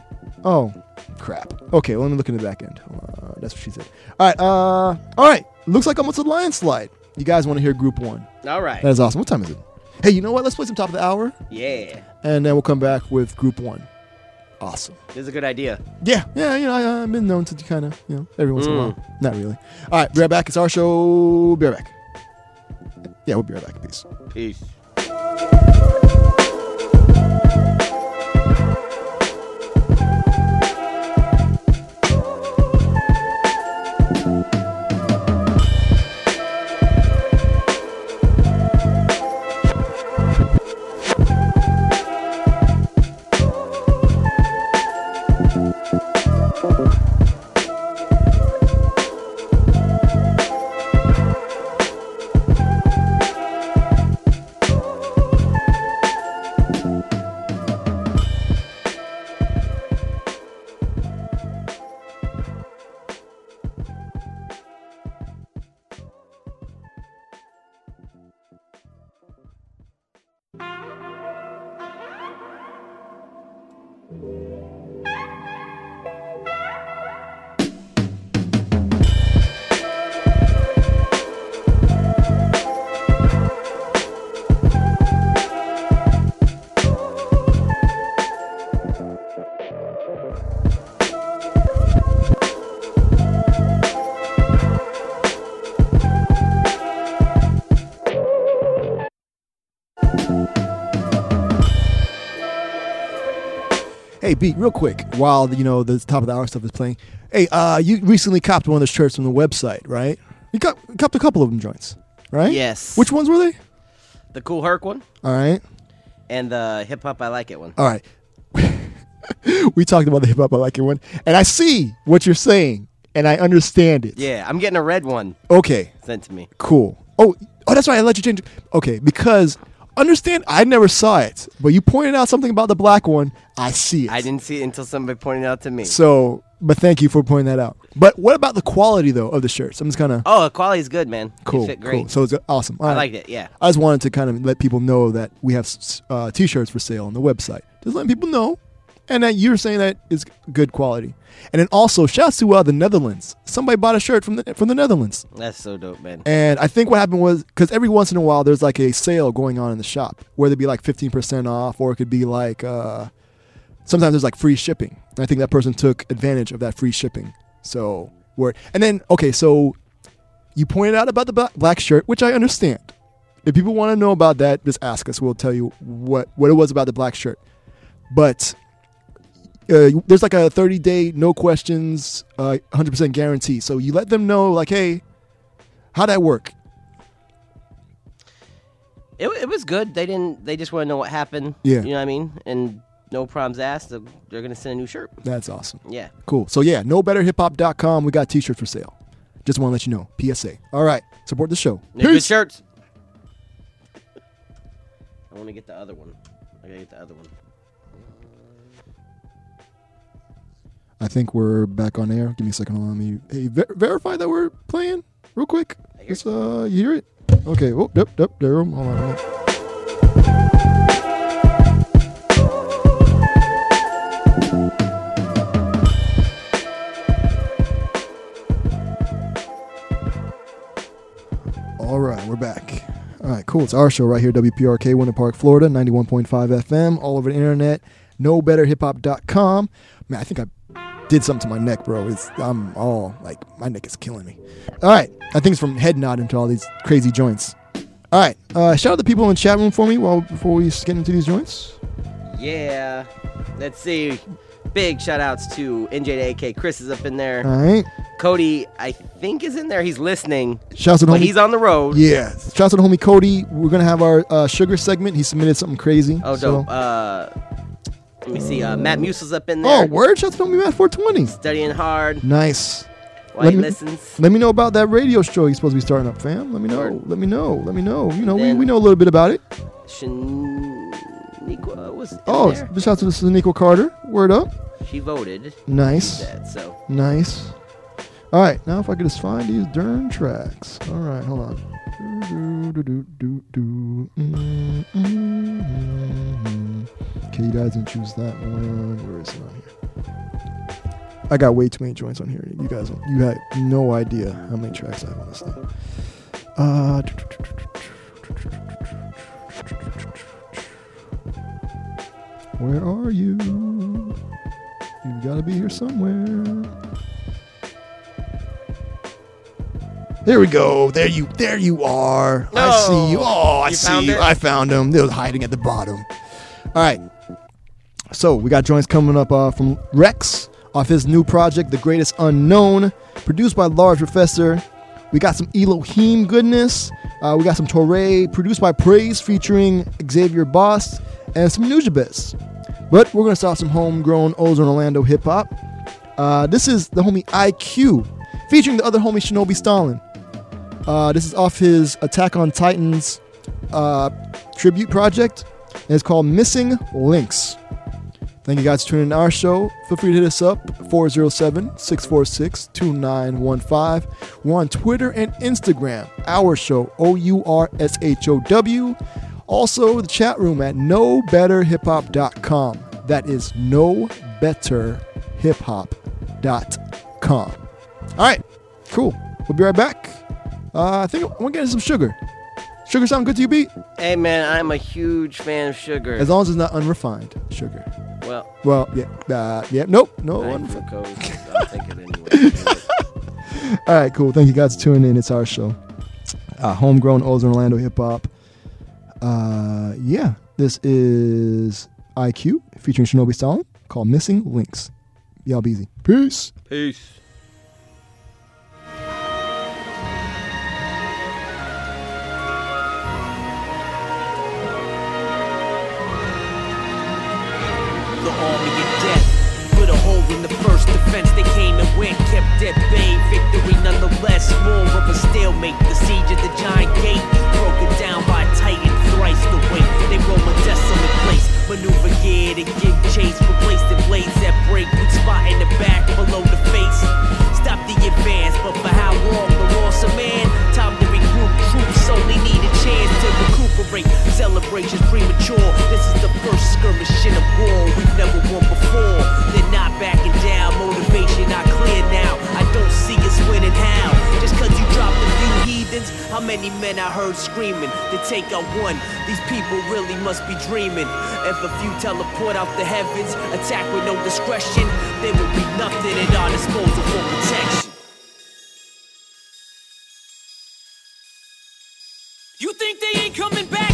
Oh, crap. Okay, well, let me look in the back end. Uh, that's what she said. All right. Uh, all right. Looks like almost a landslide. You guys want to hear Group One? All right. That is awesome. What time is it? Hey, you know what? Let's play some top of the hour, Yeah. and then we'll come back with Group One. Awesome. This is a good idea. Yeah, yeah. You know, I, I've been known to kind of, you know, every once in a Mm. while. Not really. All right. Be right back. It's our show. Be right back. Yeah, we'll be right back. Peace. Peace. Hey, beat real quick while you know the top of the hour stuff is playing. Hey, uh, you recently copped one of those shirts from the website, right? You got copped a couple of them joints, right? Yes. Which ones were they? The Kool Herc one All right, and the Hip Hop I Like It one. all right. we talked about the hip hop I like it one, and I see what you're saying, and I understand it. Yeah, I'm getting a red one Okay, sent to me. cool. Oh, oh, that's right. I let you change. Okay, because understand, I never saw it, but you pointed out something about the black one. I see it. I didn't see it until somebody pointed it out to me. So, but thank you for pointing that out. But what about the quality though of the shirts? I'm just kind of oh, the quality's good, man. Cool. fit great. Cool. So it's awesome. All I right. liked it, yeah. I just wanted to kind of let people know that we have uh, t-shirts for sale on the website. Just letting people know, and that you're saying that is good quality. And then also, shouts to uh, the Netherlands. Somebody bought a shirt from the from the Netherlands. That's so dope, man. And I think what happened was because every once in a while there's like a sale going on in the shop where there'd be like 15% off, or it could be like uh, sometimes there's like free shipping. And I think that person took advantage of that free shipping. So where and then okay, so you pointed out about the black shirt, which I understand. If people want to know about that, just ask us. We'll tell you what what it was about the black shirt. But uh, there's like a 30 day no questions, uh, 100% guarantee. So you let them know like, hey, how'd that work? It, it was good. They didn't. They just want to know what happened. Yeah. You know what I mean? And no problems asked. They're, gonna send a new shirt. That's awesome. Yeah. Cool. So yeah, knowbetterhiphop.com. We got t-shirts for sale. Just want to let you know. PSA. All right. Support the show. They're good shirts. I want to get the other one. I gotta get the other one. I think we're back on air. Give me a second. Let me. Hey, ver- verify that we're playing real quick. Just, uh, you hear it? Okay. Oh, yep, yep. There. Hold on. Hold on. All right, we're back. All right, cool. It's our show right here, WPRK, Winter Park, Florida, 91.5 FM, all over the internet, knowbetterhiphop.com. Man, I think I did something to my neck, bro. It's I'm all like my neck is killing me. All right, I think it's from head nodding to all these crazy joints. All right, uh, shout out the people in the chat room for me while before we get into these joints. Yeah. Let's see. Big shout outs to NJ to AK. Chris is up in there. All right. Cody, I think, is in there. He's listening. Shouts to the homie- he's on the road. Yeah, shouts to the homie Cody. We're gonna have our uh, sugar segment. He submitted something crazy. Oh, so- dope. Uh, let me see. Uh, Matt Musil's up in there. Oh, word! Shouts to homie Matt 420. Studying hard. Nice. While let he me, listens. Let me know about that radio show you're supposed to be starting up, fam. Let me know. Let me know. Let me know. You know, we, Then- we know a little bit about it. Shaniqua was Oh, there. shout out to Shaniqua Carter. Word up. She voted. Nice. That, so Nice. All right, now if I could just find these darn tracks. All right, hold on. Do, do, do, do, do. Mm, mm, Okay, you guys didn't choose that one. Where is it on here? I got way too many joints on here. You guys, you had no idea how many tracks I have on this thing. Uh, where are you? You gotta be here somewhere. There we go. There you, there you are. I see you. Oh, I You see you. it? I found him. They was hiding at the bottom. All right. So we got joints coming up uh, from REKS off his new project, The Greatest Unknown, produced by Large Professor. We got some Elohim goodness. Uh, we got some Torae, produced by Praise, featuring Xavier Bost, and some Nujabes. But we're gonna start some homegrown Ozone Orlando hip hop. Uh, this is the homie EyeQ, featuring the other homie Shinobi Stalin. Uh, this is off his Attack on Titans uh, tribute project, and it's called Missing Links. Thank you guys for tuning in to our show. Feel free to hit us up 407 646 2915. We're on Twitter and Instagram. Our show, O U R S H O W. Also, the chat room at knowbetterhiphop.com. That is knowbetterhiphop.com. All right, cool. We'll be right back. Uh, I think I'm gonna get some sugar. Sugar sound good to you, Beat? Hey man, I'm a huge fan of sugar. As long as it's not unrefined sugar. Well, Well, yeah, uh, yeah, nope, no. I'm unrefined. I'll take it anyway. All right, cool. Thank you guys for tuning in. It's our show. Uh, homegrown Ozone Orlando hip hop. Uh, yeah, this is EyeQ featuring Shinobi Stalin called Missing Links. Y'all be easy. Peace. Peace. The army of death. Put a hole in the first defense. They came and went, kept at bay. Victory nonetheless, more of a stalemate. The siege of the giant gate, broken down by Titan, thrice the weight. They roam a desolate place, maneuver gear to give chase. Replace the blades that break, weak spot in the back, below the face. Stop the advance, but for how long? The loss of man. Time to regroup troops, only recuperate. Celebrations premature. This is the first skirmish in a war we've never won before. They're not backing down, motivation not clear now. I don't see us winning how. Just cause you dropped a few heathens, how many men I heard screaming to take out one? These people really must be dreaming. If a few teleport out the heavens, attack with no discretion, there will be nothing at our disposal for protection. Ain't coming back?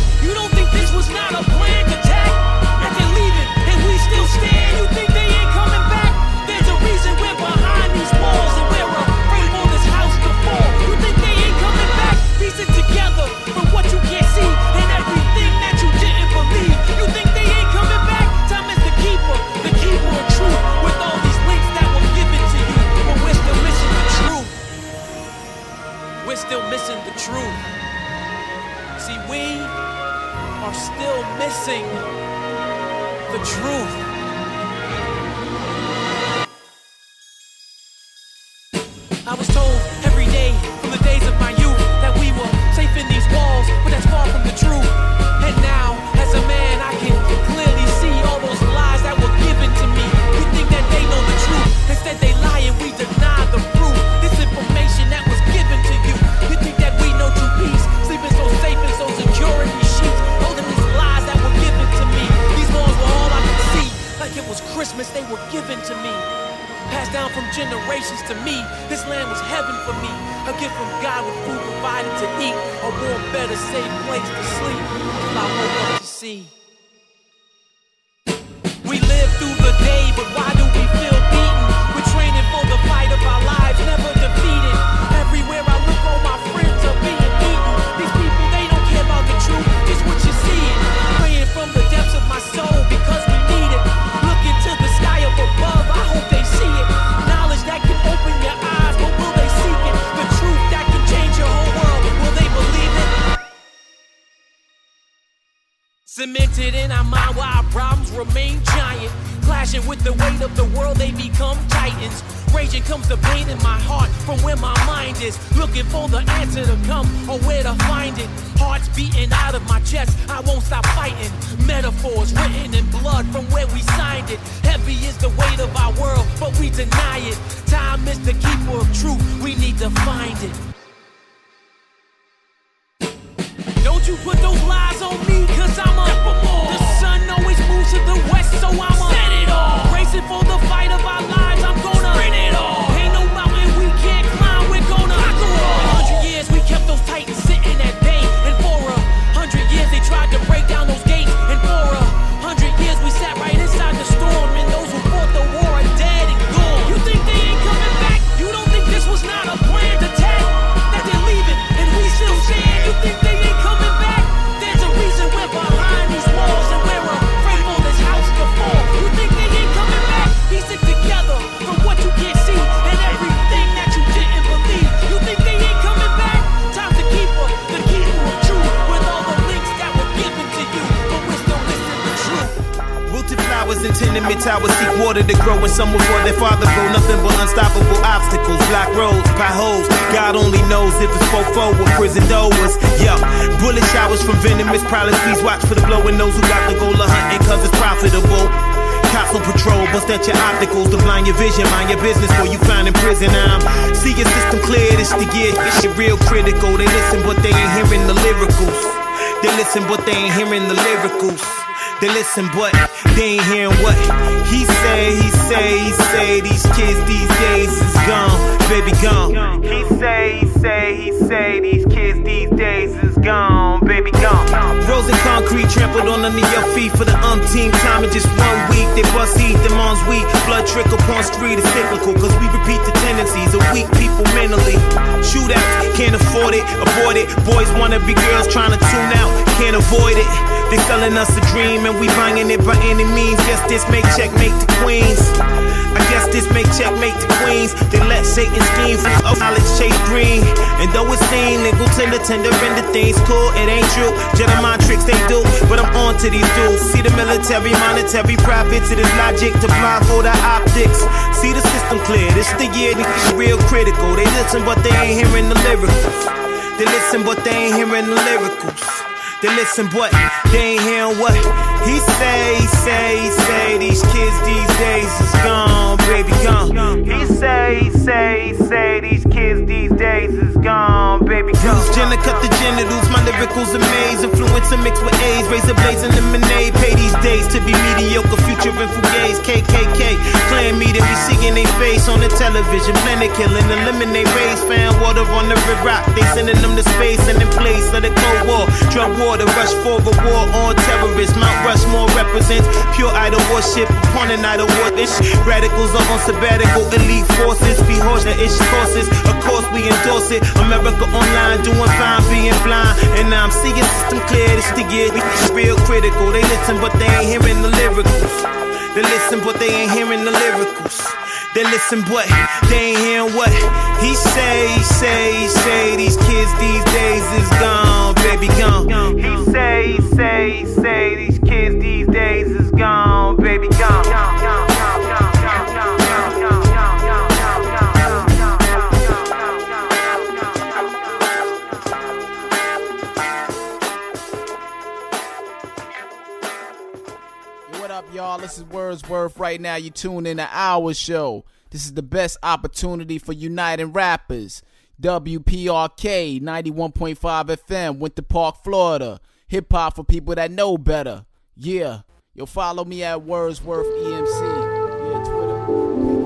fool, it ain't true. Jedi mind tricks they do, but I'm on to these dudes. See the military, monetary profits, it is logic to blindfold the optics. See the system clear, this the year niggas real critical. They listen, but they ain't hearing the lyrics. They listen, but they ain't hearing the lyricals. They listen, but they ain't hearing what he say, say, say. These kids these days is gone, baby, gone. He say, say, say. These kids these days is gone, baby. Go. Bruce Jenner cut the genitals, my lyricals amaze. Influencer mixed with AIDS, razor blazing lemonade. Pay these days to be mediocre, future and gays. KKK, clan me to be seeing they face on the television. Planet killing, eliminate race. Fan water on the red rock, they sending them to space and in place of the Cold War. Drug war, the rush for a war on terrorists. Mount Rushmore represents pure idol worship upon an idol war. Radicals are on sabbatical, elite forces. Be horse, ish courses. Of course, we endorse it. America Online doing fine, being blind. And I'm seeing system clear this to get real critical. They listen, but they ain't hearing the lyricals. They listen, but they ain't hearing the lyricals. They listen, but they ain't hearing what he say, say, say. These kids these days is gone, baby, gone. He say, say, say. These kids these days This is Wordsworth right now. You tune in to our show. This is the best opportunity for uniting rappers. WPRK 91.5 FM, Winter Park, Florida. Hip hop for people that know better. Yeah. Yo, follow me at Wordsworth EMC. Yeah, Twitter.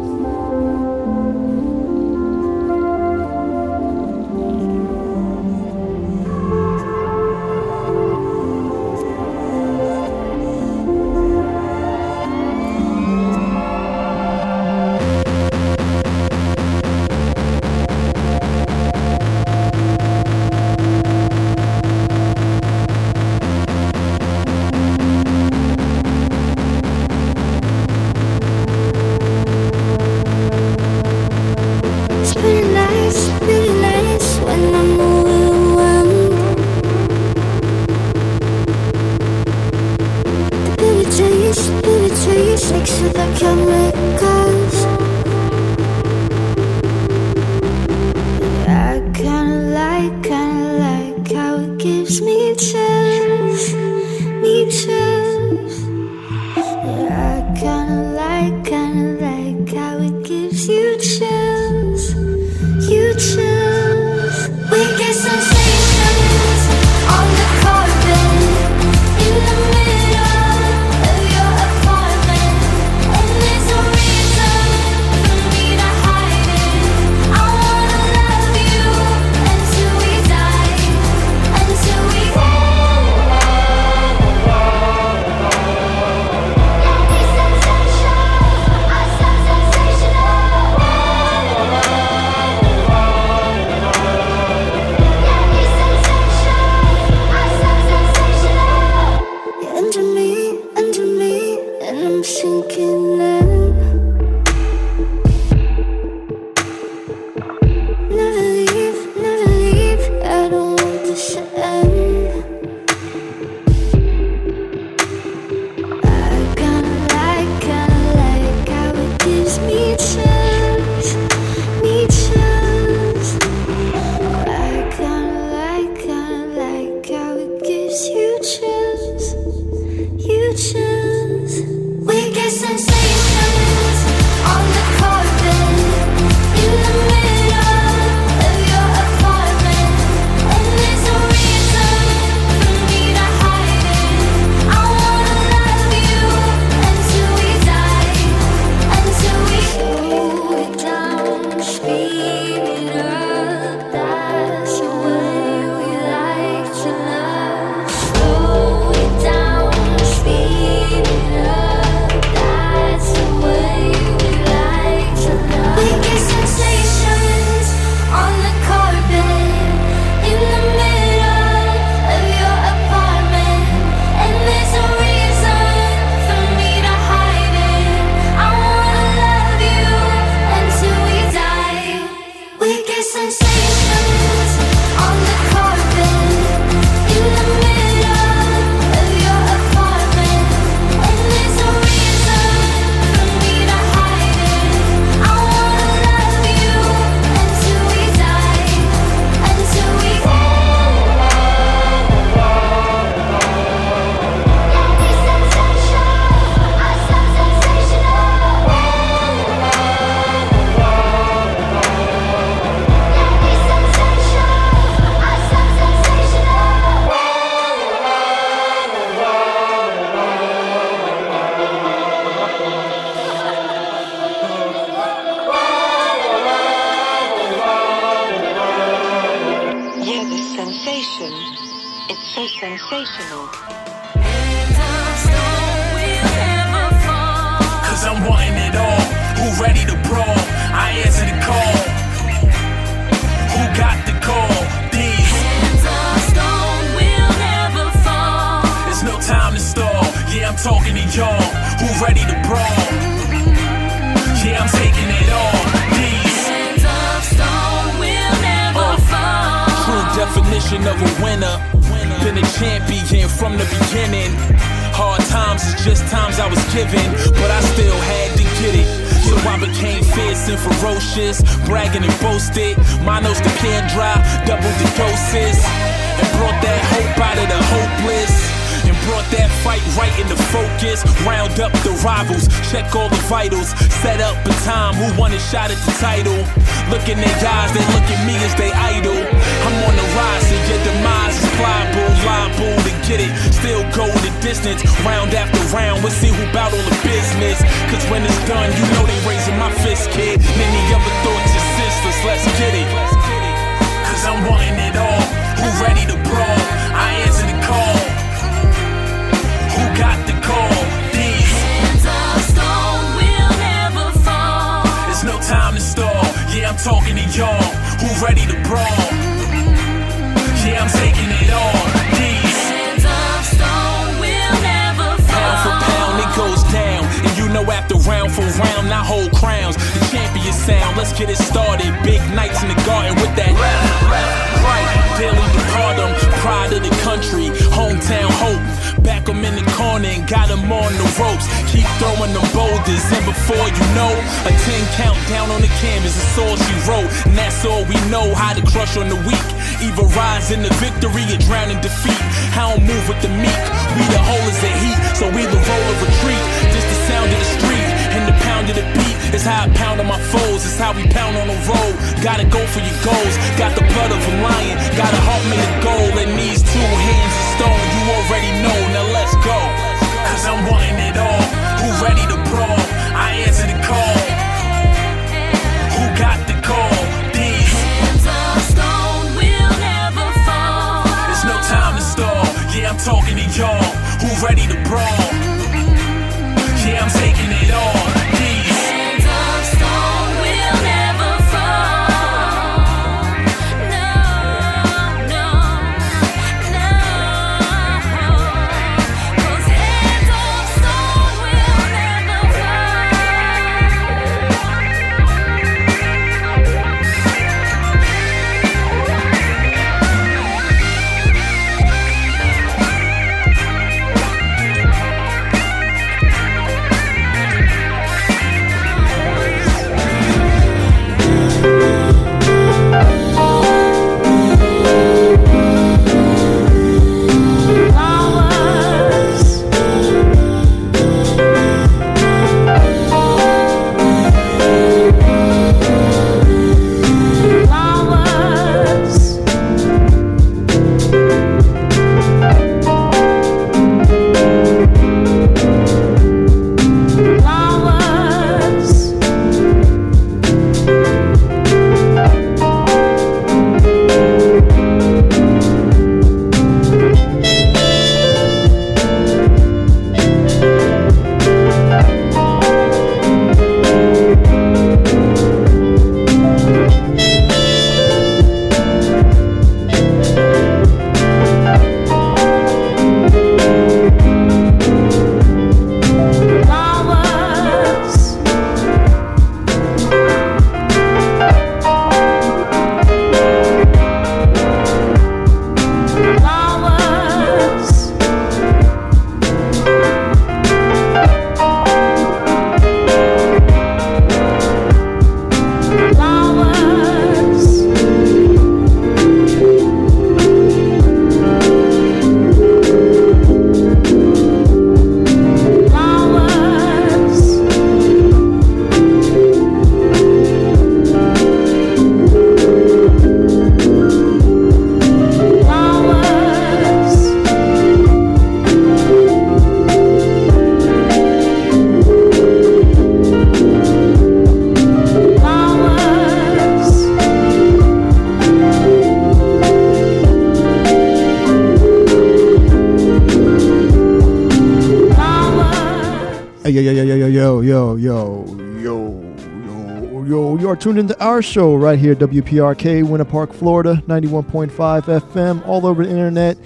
tuned into our show right here, WPRK, Winter Park, Florida, 91.5 FM, all over the internet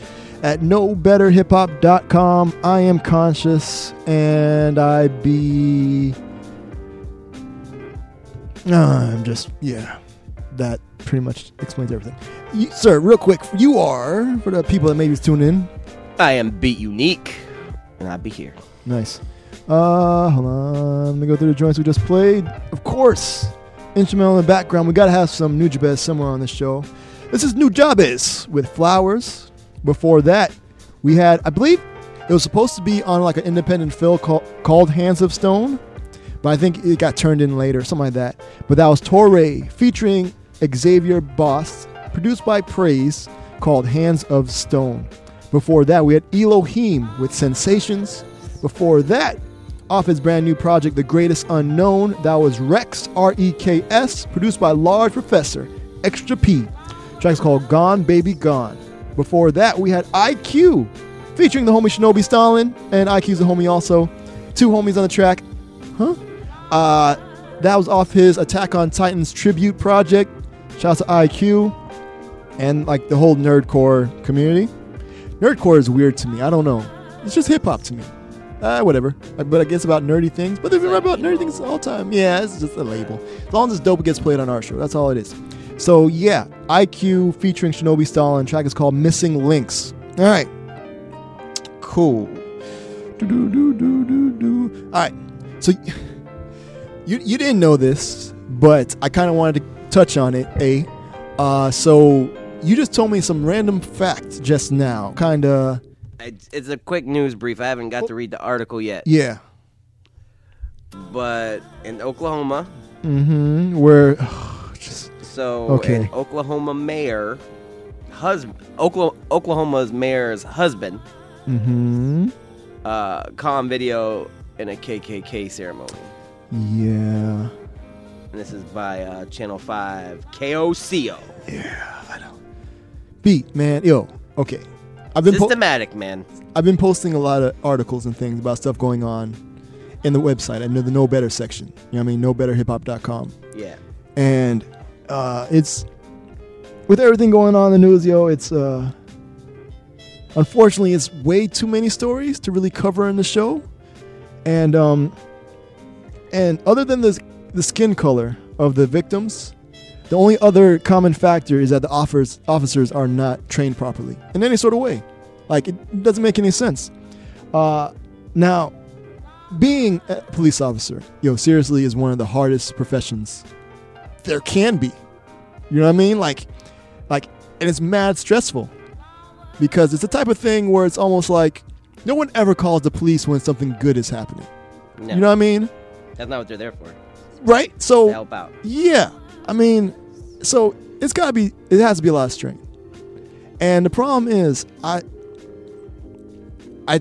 at knowbetterhiphop.com. I am conshus and I be. Ah, I'm just, yeah, that pretty much explains everything. You, sir, real quick, you are, for the people that maybe tune in, I am Beet Unique, and I'll be here. Nice. Uh, hold on. Let me go through the joints we just played. Of course, instrumental in the background. We got to have some Nujabes somewhere on this show. This is Nujabes with Flowers. Before that, we had, I believe, it was supposed to be on like an independent film called, called Hands of Stone, but I think it got turned in later, something like that. But that was Torae featuring Xavier Bost, produced by Praise, called Hands of Stone. Before that, we had Elohim with Sensations. Before that, off his brand new project, The Greatest Unknown, that was REKS, R E K S, produced by Large Professor, Extra P. Track's called Gone Baby Gone. Before that, we had EyeQ, featuring the homie Shinobi Stalin, and EyeQ's the homie also. Two homies on the track. Huh? Uh, that was off his Attack on Titans tribute project. Shout out to EyeQ and like the whole nerdcore community. Nerdcore is weird to me. I don't know. It's just hip hop to me. Uh, whatever. Uh, But I guess about nerdy things. But they've been about nerdy things all the time. Yeah, it's just a label. As long as it's dope, it gets played on our show. That's all it is. So yeah, EyeQ featuring Shinobi Stalin. Track is called Missing Links. All right. Cool. Do, do, do, do, do, do. All right. So you you didn't know this, but I kind of wanted to touch on it. A, uh, so you just told me some random fact just now. Kind of. It's, it's a quick news brief. I haven't got to read the article yet. Yeah. But in Oklahoma, Mm-hmm. Where. so Okay. an Oklahoma mayor, husband, Oklahoma, Oklahoma's mayor's husband, Mm-hmm. uh, calm video in a KKK ceremony. Yeah. And this is by uh, Channel 5 KOCO. Yeah, I know. Beat man, yo. Okay. I've been po- Systematic, man. I've been posting a lot of articles and things about stuff going on in the website. I know the Know Better section. You know what I mean? KnowBetterHipHop.com. Yeah. And uh, it's with everything going on in the news, yo. It's uh, unfortunately it's way too many stories to really cover in the show, and um, and other than the the skin color of the victims, the only other common factor is that the offers, officers are not trained properly in any sort of way. Like it doesn't make any sense. Uh, now, being a police officer, yo, seriously, is one of the hardest professions there can be. You know what I mean? Like, like, and it's mad stressful because it's the type of thing where it's almost like no one ever calls the police when something good is happening. No. You know what I mean? That's not what they're there for. Right? So To help out. Yeah. I mean, so it's got to be it has to be a lot of strength. And the problem is I I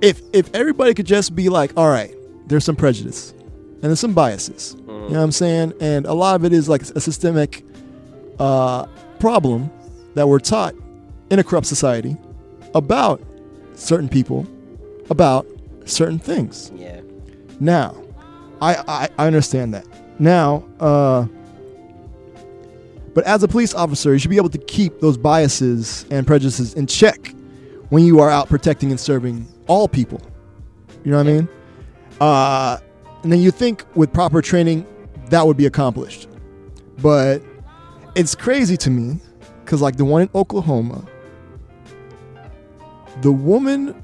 if if everybody could just be like, all right, there's some prejudice and there's some biases. You know what I'm saying? And a lot of it is like a systemic uh, problem that we're taught in a corrupt society about certain people, about certain things. Yeah. Now, I, I, I understand that. Now, uh, but as a police officer, you should be able to keep those biases and prejudices in check when you are out protecting and serving all people. You know what I mean? Uh, and then you think with proper training, that would be accomplished. But it's crazy to me because, like the one in Oklahoma, the woman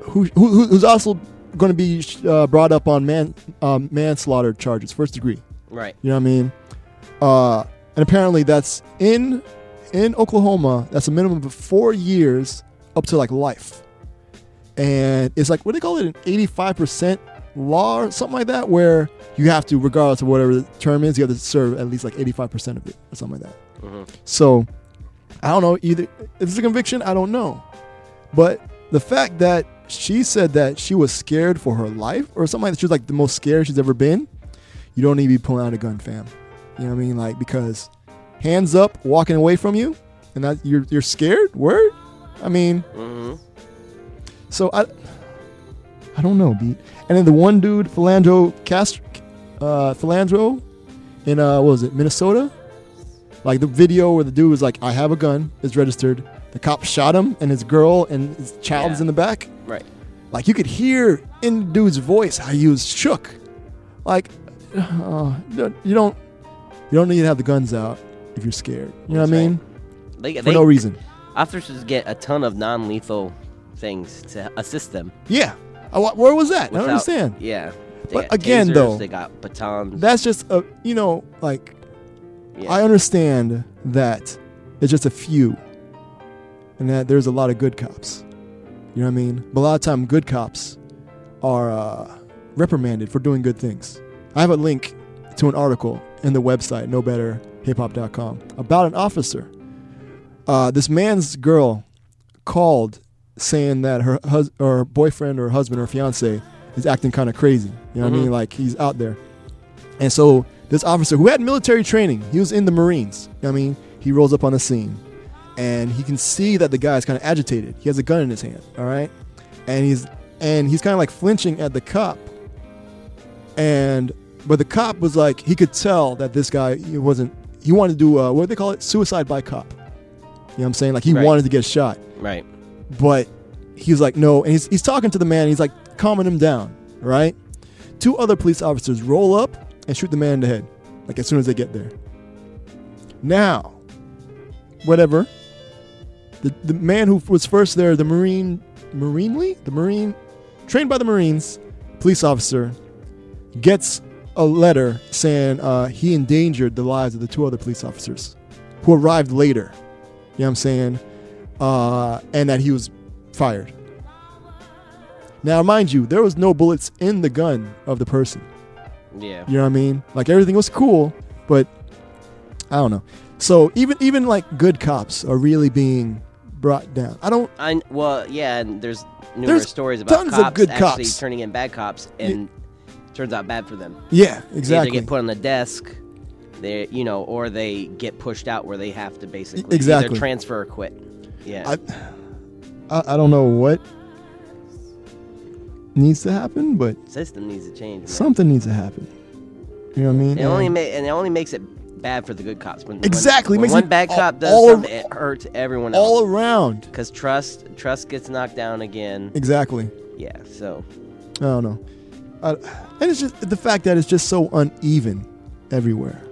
who, who who's also going to be uh, brought up on man um, manslaughter charges, first degree. Right. You know what I mean? Uh, and apparently that's in in Oklahoma. That's a minimum of four years up to like life. And it's like what do they call it? An eighty-five percent law or something like that, where you have to, regardless of whatever the term is, you have to serve at least like eighty-five percent of it or something like that. Mhm. So I don't know either. If it's a conviction, I don't know. But the fact that she said that she was scared for her life or something like that, she was like the most scared she's ever been, you don't need to be pulling out a gun, fam. You know what I mean? Like because hands up, walking away from you, and that you're you're scared. Word. I mean, Mm-hmm. so I I don't know, Beet. And then the one dude, Philandro Cast, uh, Philandro, in uh, what was it, Minnesota? Like the video where the dude was like, "I have a gun," is registered. The cop shot him, and his girl and his child is in the back. Right. Like you could hear in the dude's voice how he was shook. Like, uh, you don't you don't need to have the guns out if you're scared. You know what I mean? They, For they- no reason. Officers get a ton of non-lethal things to assist them. Yeah. I, wa- where was that? I don't without- understand. Yeah. They But got again, tasers, though, they got batons. That's just a you know like Yeah. I understand that it's just a few. And that there's a lot of good cops. You know what I mean? But a lot of time, good cops are uh, reprimanded for doing good things. I have a link to an article in the website knowbetterhiphop.com about an officer. Uh, this man's girl called saying that her hus- or boyfriend or husband or fiance is acting kind of crazy. You know what I mean? Mhm. Like he's out there. And so this officer who had military training, he was in the Marines. You know what I mean? He rolls up on the scene and he can see that the guy is kind of agitated. He has a gun in his hand, all right? And he's and he's kind of like flinching at the cop. And but the cop was like he could tell that this guy he wasn't he wanted to do uh, what do they call it? Suicide by cop. You know what I'm saying? Like he Right. wanted to get shot Right. but he was like, no. And he's, he's talking to the man. He's like calming him down, right? Two other police officers roll up and shoot the man in the head, like as soon as they get there. Now, whatever. The, the man who was first there, the Marine, Marinely? The Marine, trained by the Marines, police officer, gets a letter saying uh, he endangered the lives of the two other police officers who arrived later. You know what I'm saying? Uh, and that he was fired. Now, mind you, there was no bullets in the gun of the person. Yeah. You know what I mean? Like everything was cool, but I don't know. So even even like good cops are really being brought down. I don't. I well, yeah, and there's numerous There's stories about tons of cops good actually cops. turning in bad cops, and turns out bad for them. Yeah, exactly. They get put on the desk, they you know, or they get pushed out where they have to basically Exactly. either transfer or quit. Yeah. I, I don't know what needs to happen, but System needs to change. man. something needs to happen. You know what I mean? It only ma- and it only makes it bad for the good cops. When, when- Exactly, When, makes one bad all- cop does all something, it hurts everyone else. all around. Because trust trust gets knocked down again. Exactly. Yeah. So. I don't know. And it's just the fact that it's just so uneven everywhere.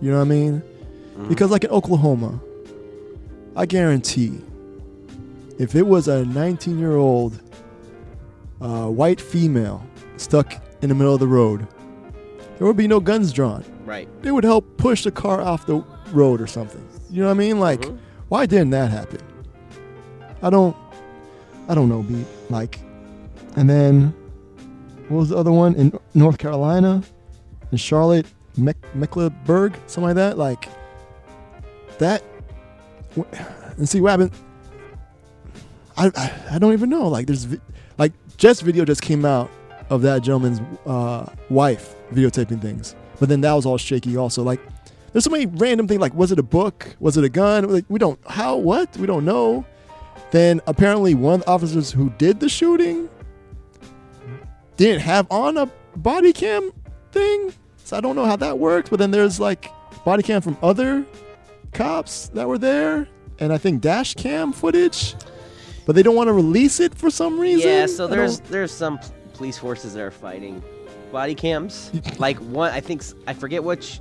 You know what I mean? Mm-hmm. Because like in Oklahoma, I guarantee if it was a 19 year old uh, white female stuck in the middle of the road, there would be no guns drawn. Right. They would help push the car off the road or something. You know what I mean? Like, Mm-hmm. why didn't that happen? I don't, I don't know. Be like, and then what was the other one in North Carolina, in Charlotte, Meck- Mecklenburg, something like that. Like that. And see what happened. I, I I don't even know. Like there's vi- like just video just came out of that gentleman's uh, wife videotaping things, but then that was all shaky also. Like there's so many random things. Like was it a book? Was it a gun? Like, we don't how what we don't know. Then apparently one of the officers who did the shooting didn't have on a body cam thing. So I don't know how that works. But then there's like body cam from other cops that were there, and I think dash cam footage. But they don't want to release it for some reason. Yeah, so there's there's some police forces that are fighting body cams. like one, I think I forget which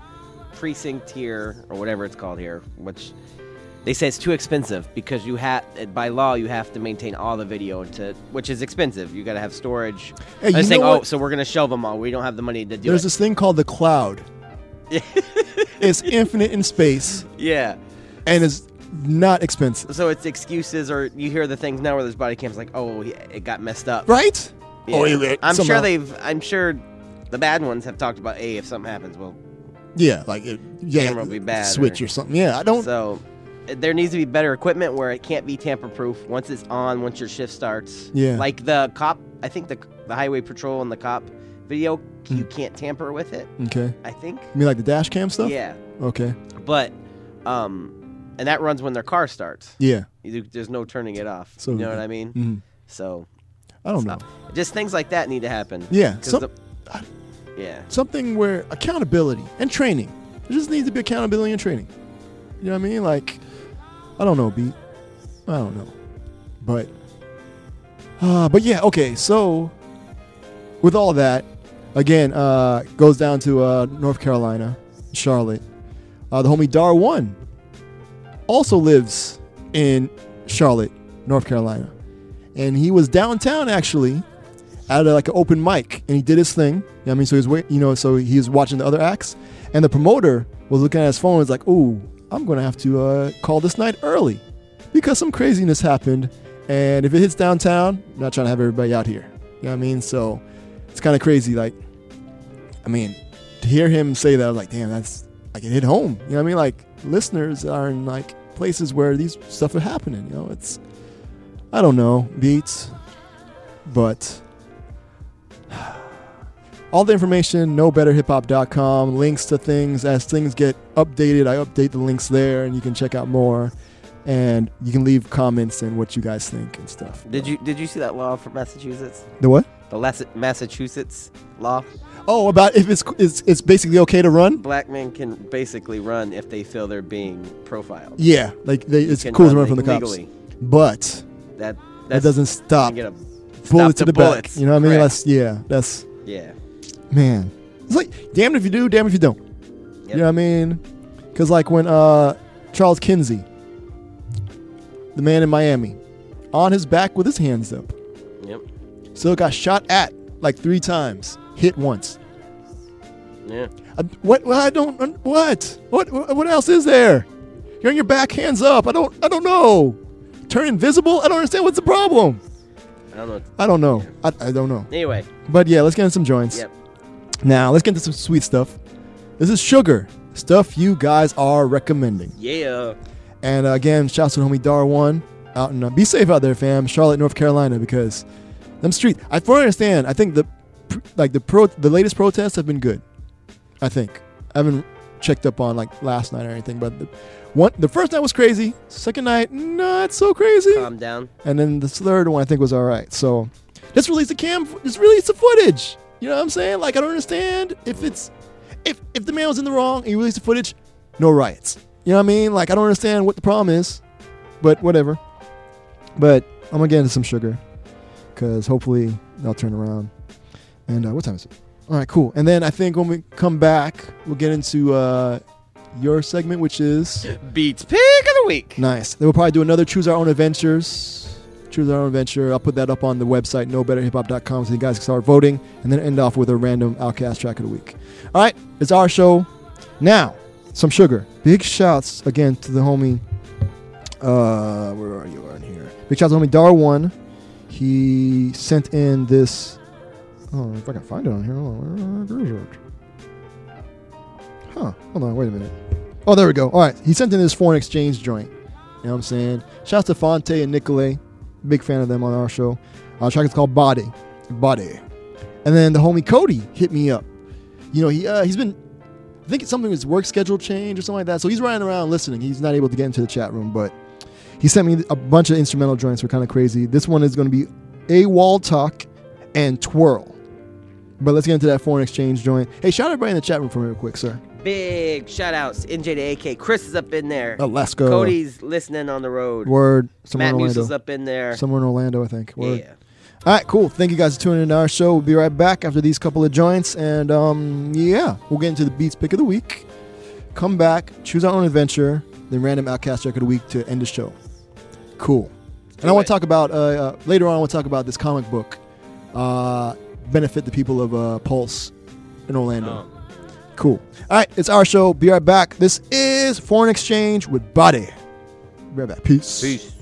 precinct here or whatever it's called here. Which they say it's too expensive because you have by law you have to maintain all the video to which is expensive. You got to have storage. Hey, I was you saying, oh, so we're gonna shelve them all. We don't have the money to do it. There's it. this thing called the cloud. it's infinite in space yeah. and it's not expensive. So it's excuses, or you hear the things now where there's body cams like, oh, it got messed up, Right? Yeah. Yeah, I'm somehow- sure they've. I'm sure the bad ones have talked about, hey, if something happens, well, Yeah, like it, yeah, camera will be bad. switch or something. Yeah, I don't. So there needs to be better equipment where it can't be tamper proof once it's on, once your shift starts. Yeah. Like the cop, I think the the highway patrol and the cop video, you Hmm. can't tamper with it. Okay. I think. You mean like the dash cam stuff? Yeah. Okay. But, um, and that runs when their car starts. Yeah. You, there's no turning it off. So- you know what I mean? Mhm. So. I don't know. Just things like that need to happen. Yeah, some- the- yeah. Something where accountability and training. There just needs to be accountability and training. You know what I mean? Like, I don't know, Beet. I don't know, but, uh, but yeah, okay. So, with all that, again, uh, goes down to uh, North Carolina, Charlotte. Uh, the homie Dar-1 also lives in Charlotte, North Carolina, and he was downtown actually at a, like an open mic, and he did his thing. You know what I mean, so he's you know, so he was watching the other acts, and the promoter was looking at his phone. and Was like, "Ooh, I'm gonna have to uh, call this night early because some craziness happened. And if it hits downtown, I'm not trying to have everybody out here. You know what I mean? So it's kind of crazy. Like, I mean, to hear him say that, I was like, damn, that's like it hit home. You know what I mean? Like listeners are in like places where these stuff are happening. You know, it's I don't know beats, but all the information knowbetterhiphop.com links to things as things get updated. I update the links there, and you can check out more. And you can leave comments and what you guys think and stuff. Did you did you see that law from Massachusetts? The what? The Las- Massachusetts law. Oh, about if it's it's it's basically okay to run. Black men can basically run if they feel they're being profiled. Yeah, like they, it's cool to run run from the cops, legally. but That that doesn't stop. you get a- bullet to the the back. bullets. You know what I mean? Correct. That's yeah. That's Yeah. man. It's like damn if you do, damn if you don't. You know what I mean? Because like when uh Charles Kinsey, the man in Miami, on his back with his hands up, Yep. still got shot at like three times, hit once. Yeah. Uh, what? What? I don't. What? What? What else is there? You're on your back, hands up. I don't. I don't know. Turn invisible. I don't understand. What's the problem? I don't know. I don't know. I, I don't know. Anyway. But yeah, let's get into some joints. Yep. Now let's get into some sweet stuff. This is sugar stuff you guys are recommending. Yeah. And uh, again, shouts to the homie Dar-1 out in. Uh, be safe out there, fam. Charlotte, North Carolina, because them street. I fully understand. I think the like the pro the latest protests have been good. I think I haven't checked up on like last night or anything, but the one the first night was crazy. Second night, not so crazy. Calm down. And then the third one I think was all right. So just release the cam. Just release the footage. You know what I'm saying? Like I don't understand if it's if if the man was in the wrong and you release the footage, no riots. You know what I mean? Like I don't understand what the problem is, but whatever. But I'm gonna get into some sugar because hopefully they'll turn around. And uh, what time is it? All right, cool. And then I think when we come back, we'll get into uh, your segment, which is Beet's pick of the week. Nice. Then we'll probably do another choose our own adventures. Choose our own adventure. I'll put that up on the website, knowbetterhiphop.com, so you guys can start voting, and then end off with a random OutKast track of the week. All right, it's our show. Now, some sugar. Big shouts again to the homie. Uh, where are you? In here. Big shouts to homie Dar-1. He sent in this. Oh, if I can find it on here. Hold on. Where is it? Huh. Hold on. Wait a minute. Oh, there we go. All right. He sent in this foreign exchange joint. You know what I'm saying? Shouts to Phonte and Nicolay. Big fan of them on our show. Our track is called Body. Body. And then the homie Coty hit me up. You know, he uh, he's been I think it's something his work schedule changed or something like that. So he's running around listening. He's not able to get into the chat room, but he sent me a bunch of instrumental joints were kind of crazy. This one is going to be Awoltalk and Twerl. But let's get into that foreign exchange joint. Hey, shout out everybody in the chat room for me real quick, sir. Big shout outs. NJ to AK. Chris is up in there. Oh, let's go. Coty's listening on the road. Word. Somewhere Matt in Orlando. is up in there. Somewhere in Orlando, I think. Word. Yeah. All right, cool. Thank you guys for tuning in to our show. We'll be right back after these couple of joints. And um, yeah, we'll get into the Beet's Pick of the Week. Come back, choose our own adventure, then random OutKast Track of the Week to end the show. Cool. And I want to talk about, uh, uh, later on, I want to talk about this comic book, uh, benefit the people of uh, Pulse in Orlando. Cool. All right, it's our show. Be right back. This is Foreign Exchange with Body. Be right back. Peace. Peace.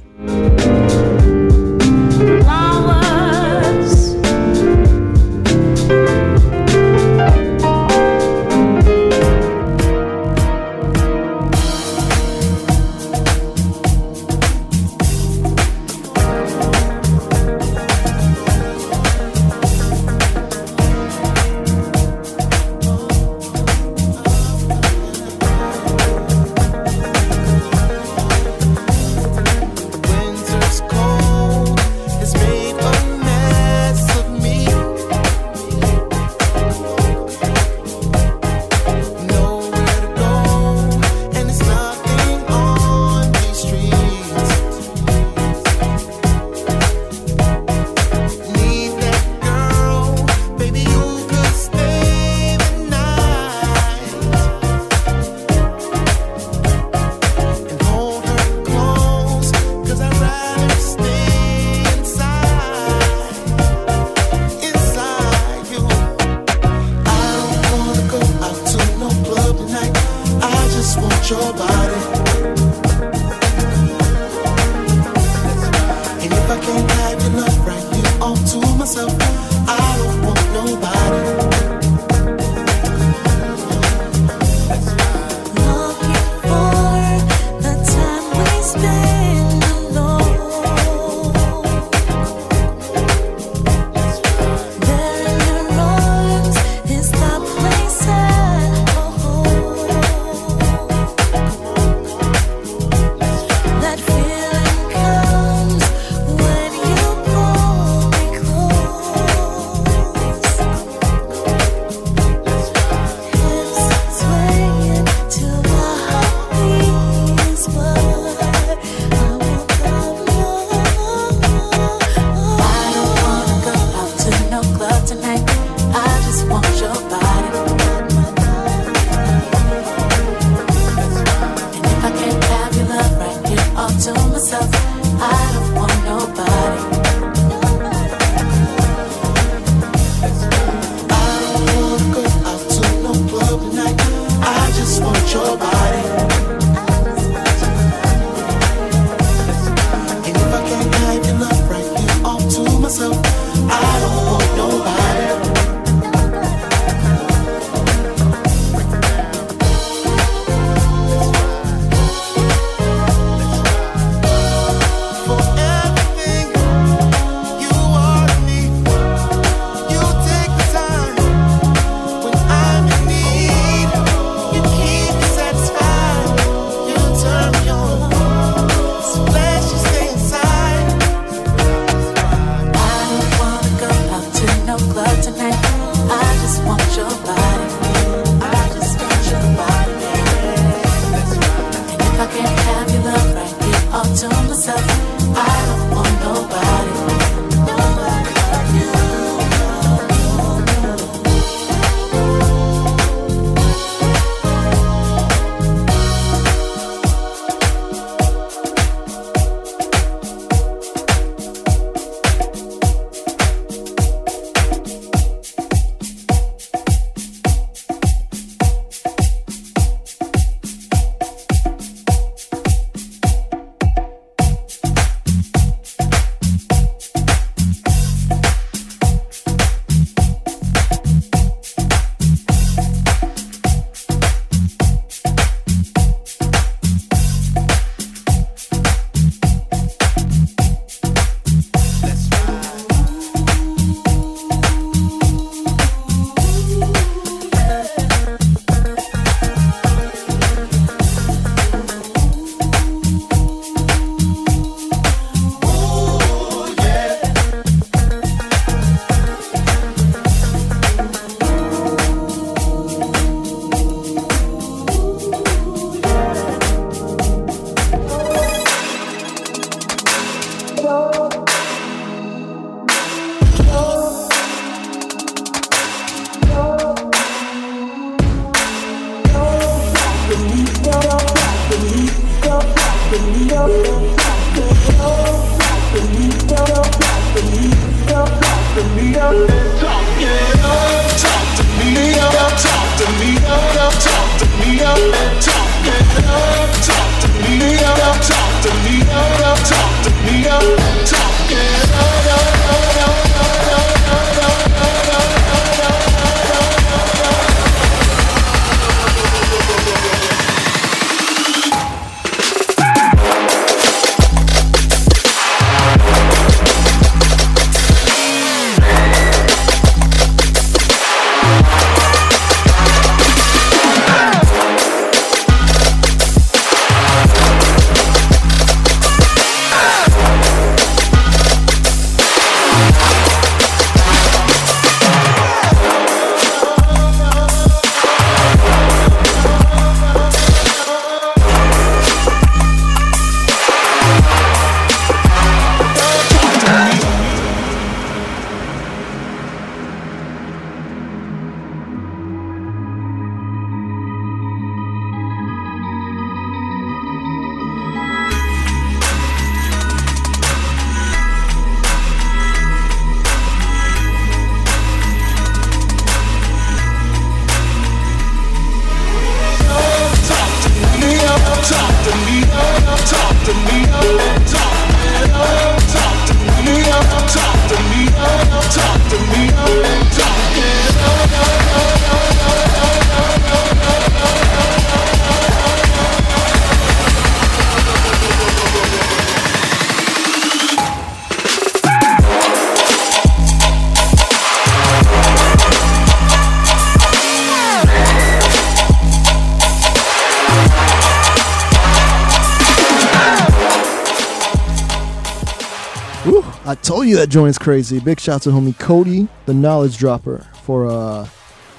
You that joint's crazy. Big shout to homie Coty, the knowledge dropper, for uh,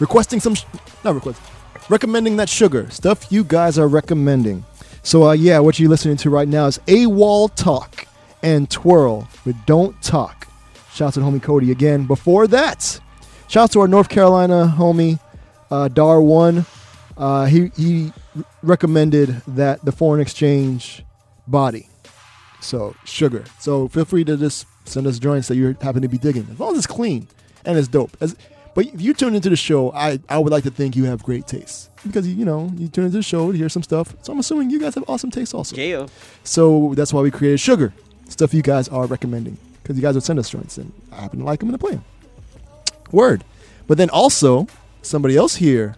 requesting some, sh- not request, recommending that sugar stuff you guys are recommending. So uh, yeah, what you're listening to right now is Awoltalk and Twerl with Don't Talk. Shout out to homie Coty again. Before that, shout out to our North Carolina homie uh, Dar-1. Uh, he he recommended that the foreign exchange body. So sugar. So feel free to just send us joints that you happen to be digging, as long as it's clean and it's dope. As, but if you tune into the show, I, I would like to think you have great taste because you know you tune into the show to hear some stuff. So I'm assuming you guys have awesome taste also. Yeah. So that's why we created sugar, stuff you guys are recommending because you guys would send us joints and I happen to like them and to play them. Word. But then also somebody else here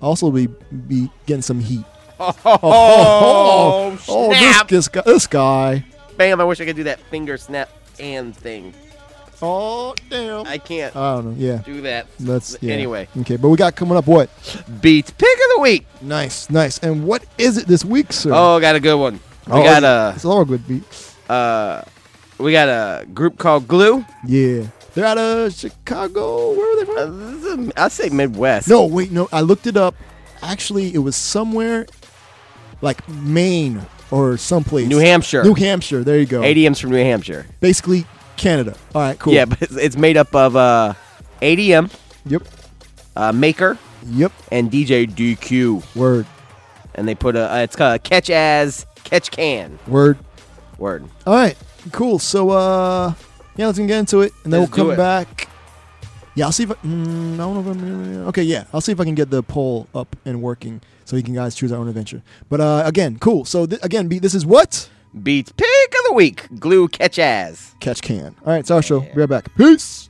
also be be getting some heat. Oh, oh, oh, oh, oh this, snap. this guy, this guy. Bam! I wish I could do that finger snap and thing. Oh damn! I can't. I don't know. Yeah. Do that. That's yeah. Anyway. Okay, but we got coming up what? Beet's pick of the week. Nice, nice. And what is it this week, sir? Oh, got a good one. We Oh, got a. It's all good beat. Uh, we got a group called Glue. Yeah, they're out of Chicago. Where are they from? Uh, I say Midwest. No, wait, no. I looked it up. Actually, it was somewhere like Maine or someplace. New Hampshire. New Hampshire. There you go. Adeem's from New Hampshire. Basically, Canada. All right, cool. Yeah, but it's, it's made up of uh, Adeem. Yep. Uh, Maker. Yep. And DJ DQ. Word. And they put a. Uh, it's called Catch As Catch Can. Word. Word. All right, cool. So, uh, yeah, let's get into it, and then Let's we'll do come it. back. Yeah, I'll see if I, mm, I don't know if I'm okay. Yeah, I'll see if I can get the poll up and working so you can guys choose our own adventure. But uh, again, cool. So th- again, B, this is what Beet's pick of the week. Glue Catch As. catch can. All right, it's our show. Be right back. Peace.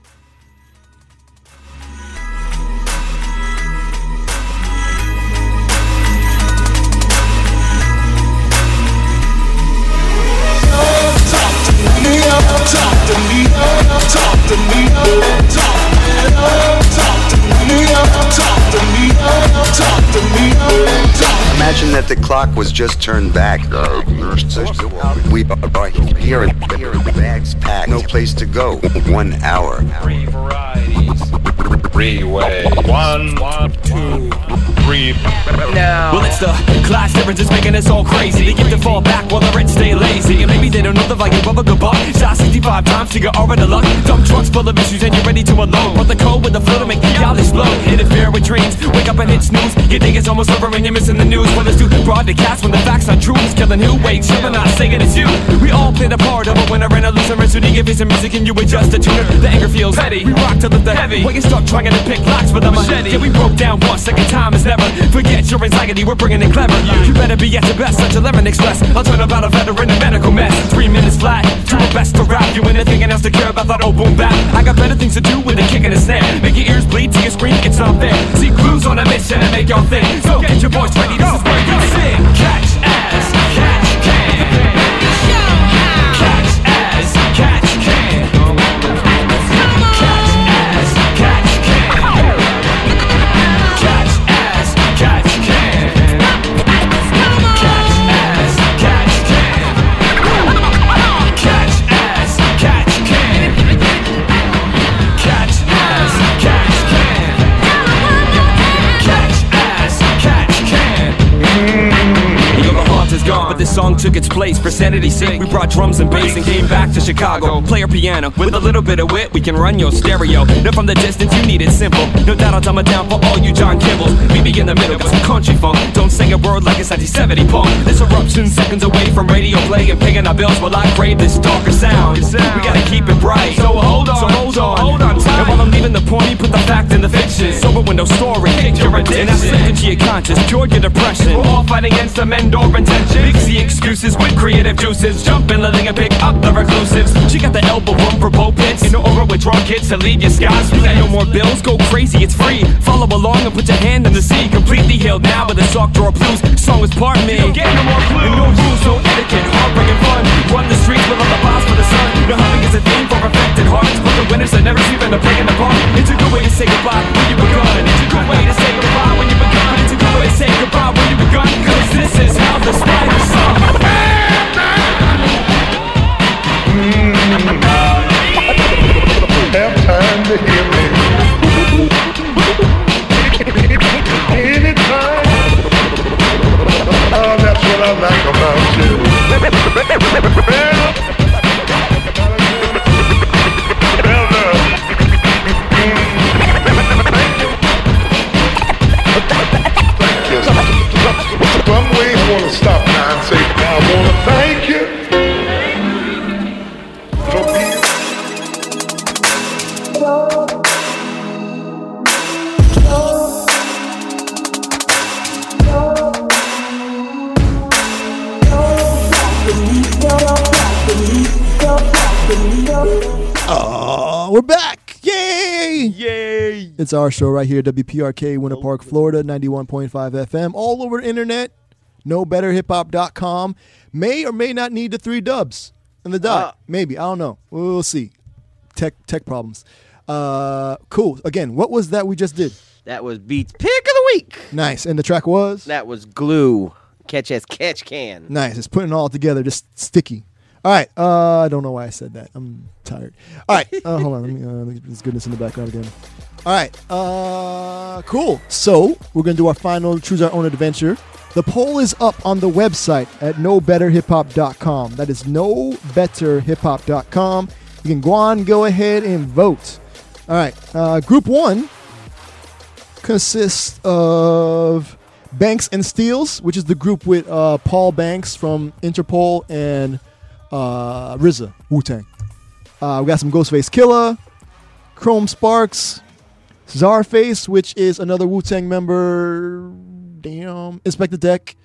Imagine that the clock was just turned back. We are here in bags packed, no place to go. One hour. Three varieties. Freeway. One, two, three. Well, it's the class differences making us all crazy. They get to fall back while the rich stay lazy. And maybe they don't know the value of a good buck. Shot 65 times to get over the luck. Dump trucks full of issues and you're ready to unload. Put the code with the flow to make y'all explode. Interfere with dreams. Wake up and hit snooze. You think it's almost over and you're missing the news. Well, it's too broadcast when the facts are true. It's killing who? Wait, sure, I'm not saying it's you. We all play the part of a winner and a loser. And so you give me some music and you adjust the tuner. The anger feels heavy. We rock to lift the heavy. When you start trying to pick locks with a machete. Yeah, we broke down once. Second time is never. Forget your anxiety. We're bringing it clever. You better be at your best. Such a lemon express. I'll turn about a veteran in medical mess. Three minutes flat. Do my best to rap. You anything else to care about that old oh, boom bap. I got better things to do with a kick and a snare. Make your ears bleed till you scream. It's not fair. See clues on a mission and make y'all think. So get your voice ready. This is where you sing. Catch ass. Gone, but this song took its place. For sanity's sake, we brought drums and bass and came back to Chicago. Play our piano with a little bit of wit. We can run your stereo. Now from the distance, you need it simple. No doubt I'll dumb it down for all you John Kibbles. We be in the middle with some country funk. Don't say a word like it's 1970 punk. This eruption seconds away from radio play and paying our bills while I crave this darker sound. We gotta keep it bright. So hold on, so hold on, hold on tight. And while I'm leaving the point, put the fact in the fiction. Sober window story, kick your addiction. And I slip into your conscience, cure your depression. We're all fighting against the men door intention. Mixy excuses with creative juices. Jump in the thing and pick up the reclusives. She got the elbow room for both pits. In the over with drunk kids to leave your skies. We got no more bills, go crazy, it's free. Follow along and put your hand in the sea. Completely healed now with a sock drawer blues. Song is part me. You don't get no more clues. No rules, no etiquette, heartbreaking fun. Run the streets with all the boss for the sun. No humming is a theme for affected hearts. But the winners are never sleeping play in the park. It's a good way to say goodbye when you begun. It's a good way to say goodbye when you begun say goodbye when you begun, cause this is how the spider's song. Have time to hear me. Anytime. Oh, that's what I like about you. Stop now and say, I want to thank you for being Oh, we're back! Yay! Yay! It's our show right here, WPRK, Winter oh, Park, Florida, 91.5 FM, all over internet. KnowBetterHipHop.com. May or may not need the three dubs and the dot. Maybe. I don't know. We'll see. Tech tech problems. Uh, cool. Again, what was that we just did? That was Beet's Pick of the Week. Nice. And the track was? That was Glue. Catch as catch can. Nice. It's putting it all together, just sticky. All right. Uh, I don't know why I said that. I'm tired. All right. Uh, hold on. Let me, uh, let me get this goodness in the background again. All right. Uh, cool. So we're gonna do our final choose our own adventure. The poll is up on the website at knowbetterhiphop.com. That is knowbetterhiphop.com. You can go on, go ahead and vote. All right. Uh, group one consists of Banks and Steelz, which is the group with uh, Paul Banks from Interpol and uh, RZA, Wu Tang. Uh, we got some Ghostface Killah, Chrome Sparks, Czarface, which is another Wu Tang member. Damn, Inspectah Deck,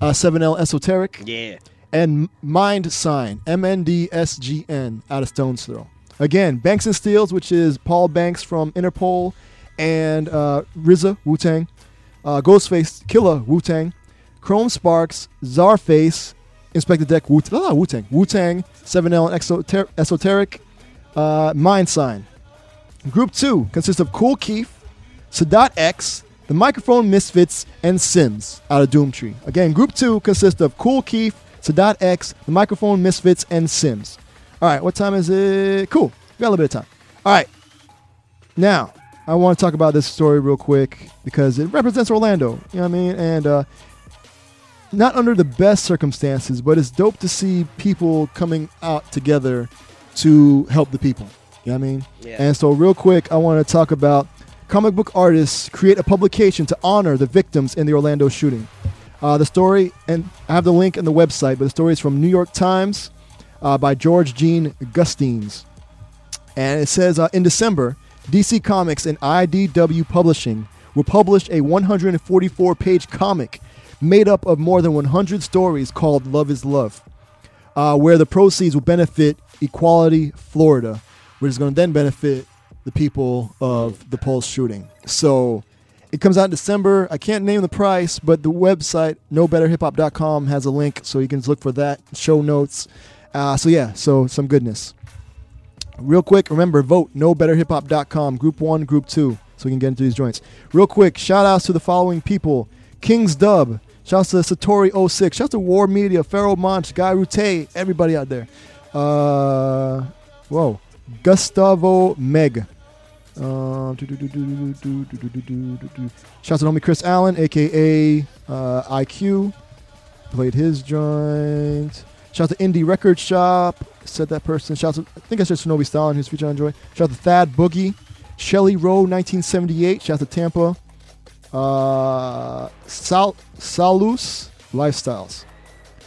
uh, 7L Esoteric, Yeah. and Mind Sign, MNDSGN, out of Stones Throw. Again, Banks and Steelz, which is Paul Banks from Interpol, and uh, RZA, Wu Tang, uh, Ghostface Killah, Wu Tang, Chrome Sparks, Czarface, the Deck, Wu ah, Tang, Wu Tang, 7L and Exoter- Esoteric, uh, Mndsgn. Group two consists of Cool Keith, Sadat X, the Microphone Misfits, and Sims out of Doomtree. Again, Group two consists of Kool Keith, Sadat X, the Microphone Misfits, and Sims. All right, what time is it? Cool. We got a little bit of time. All right. Now, I want to talk about this story real quick because it represents Orlando. You know what I mean? And uh, not under the best circumstances, but it's dope to see people coming out together to help the people. You know what I mean? Yeah. And so, real quick, I want to talk about comic book artists create a publication to honor the victims in the Orlando shooting. Uh, the story, and I have the link in the website, but the story is from New York Times uh, by George Gene Gustines. And it says uh, in December, DC Comics and IDW Publishing will publish a 144 page comic made up of more than 100 stories called Love is Love, uh, where the proceeds will benefit Equality Florida, which is going to then benefit the people of the Pulse shooting. So it comes out in December. I can't name the price, but the website, knowbetterhiphop.com, has a link, so you can look for that, show notes. Uh, so yeah, so some goodness. Real quick, remember, vote knowbetterhiphop.com, group one, group two, so we can get into these joints. Real quick, shout outs to the following people King's Dub, shouts to Satori06, shouts to War Media, Pharoahe Monch, Guy Rute, everybody out there. Uh, whoa, Gustavo Meg. Shouts to homie Chris Allen, aka uh, EyeQ. Played his joint. Shout out to Indie Record Shop. Said that person. Shout out to, I think I said Shinobi Stalin, who's featured on Joy. Shout out to Thad Boogie. Shelly Rowe, 1978. Shout out to Tampa. Uh, Sal, Salus Lifestyles.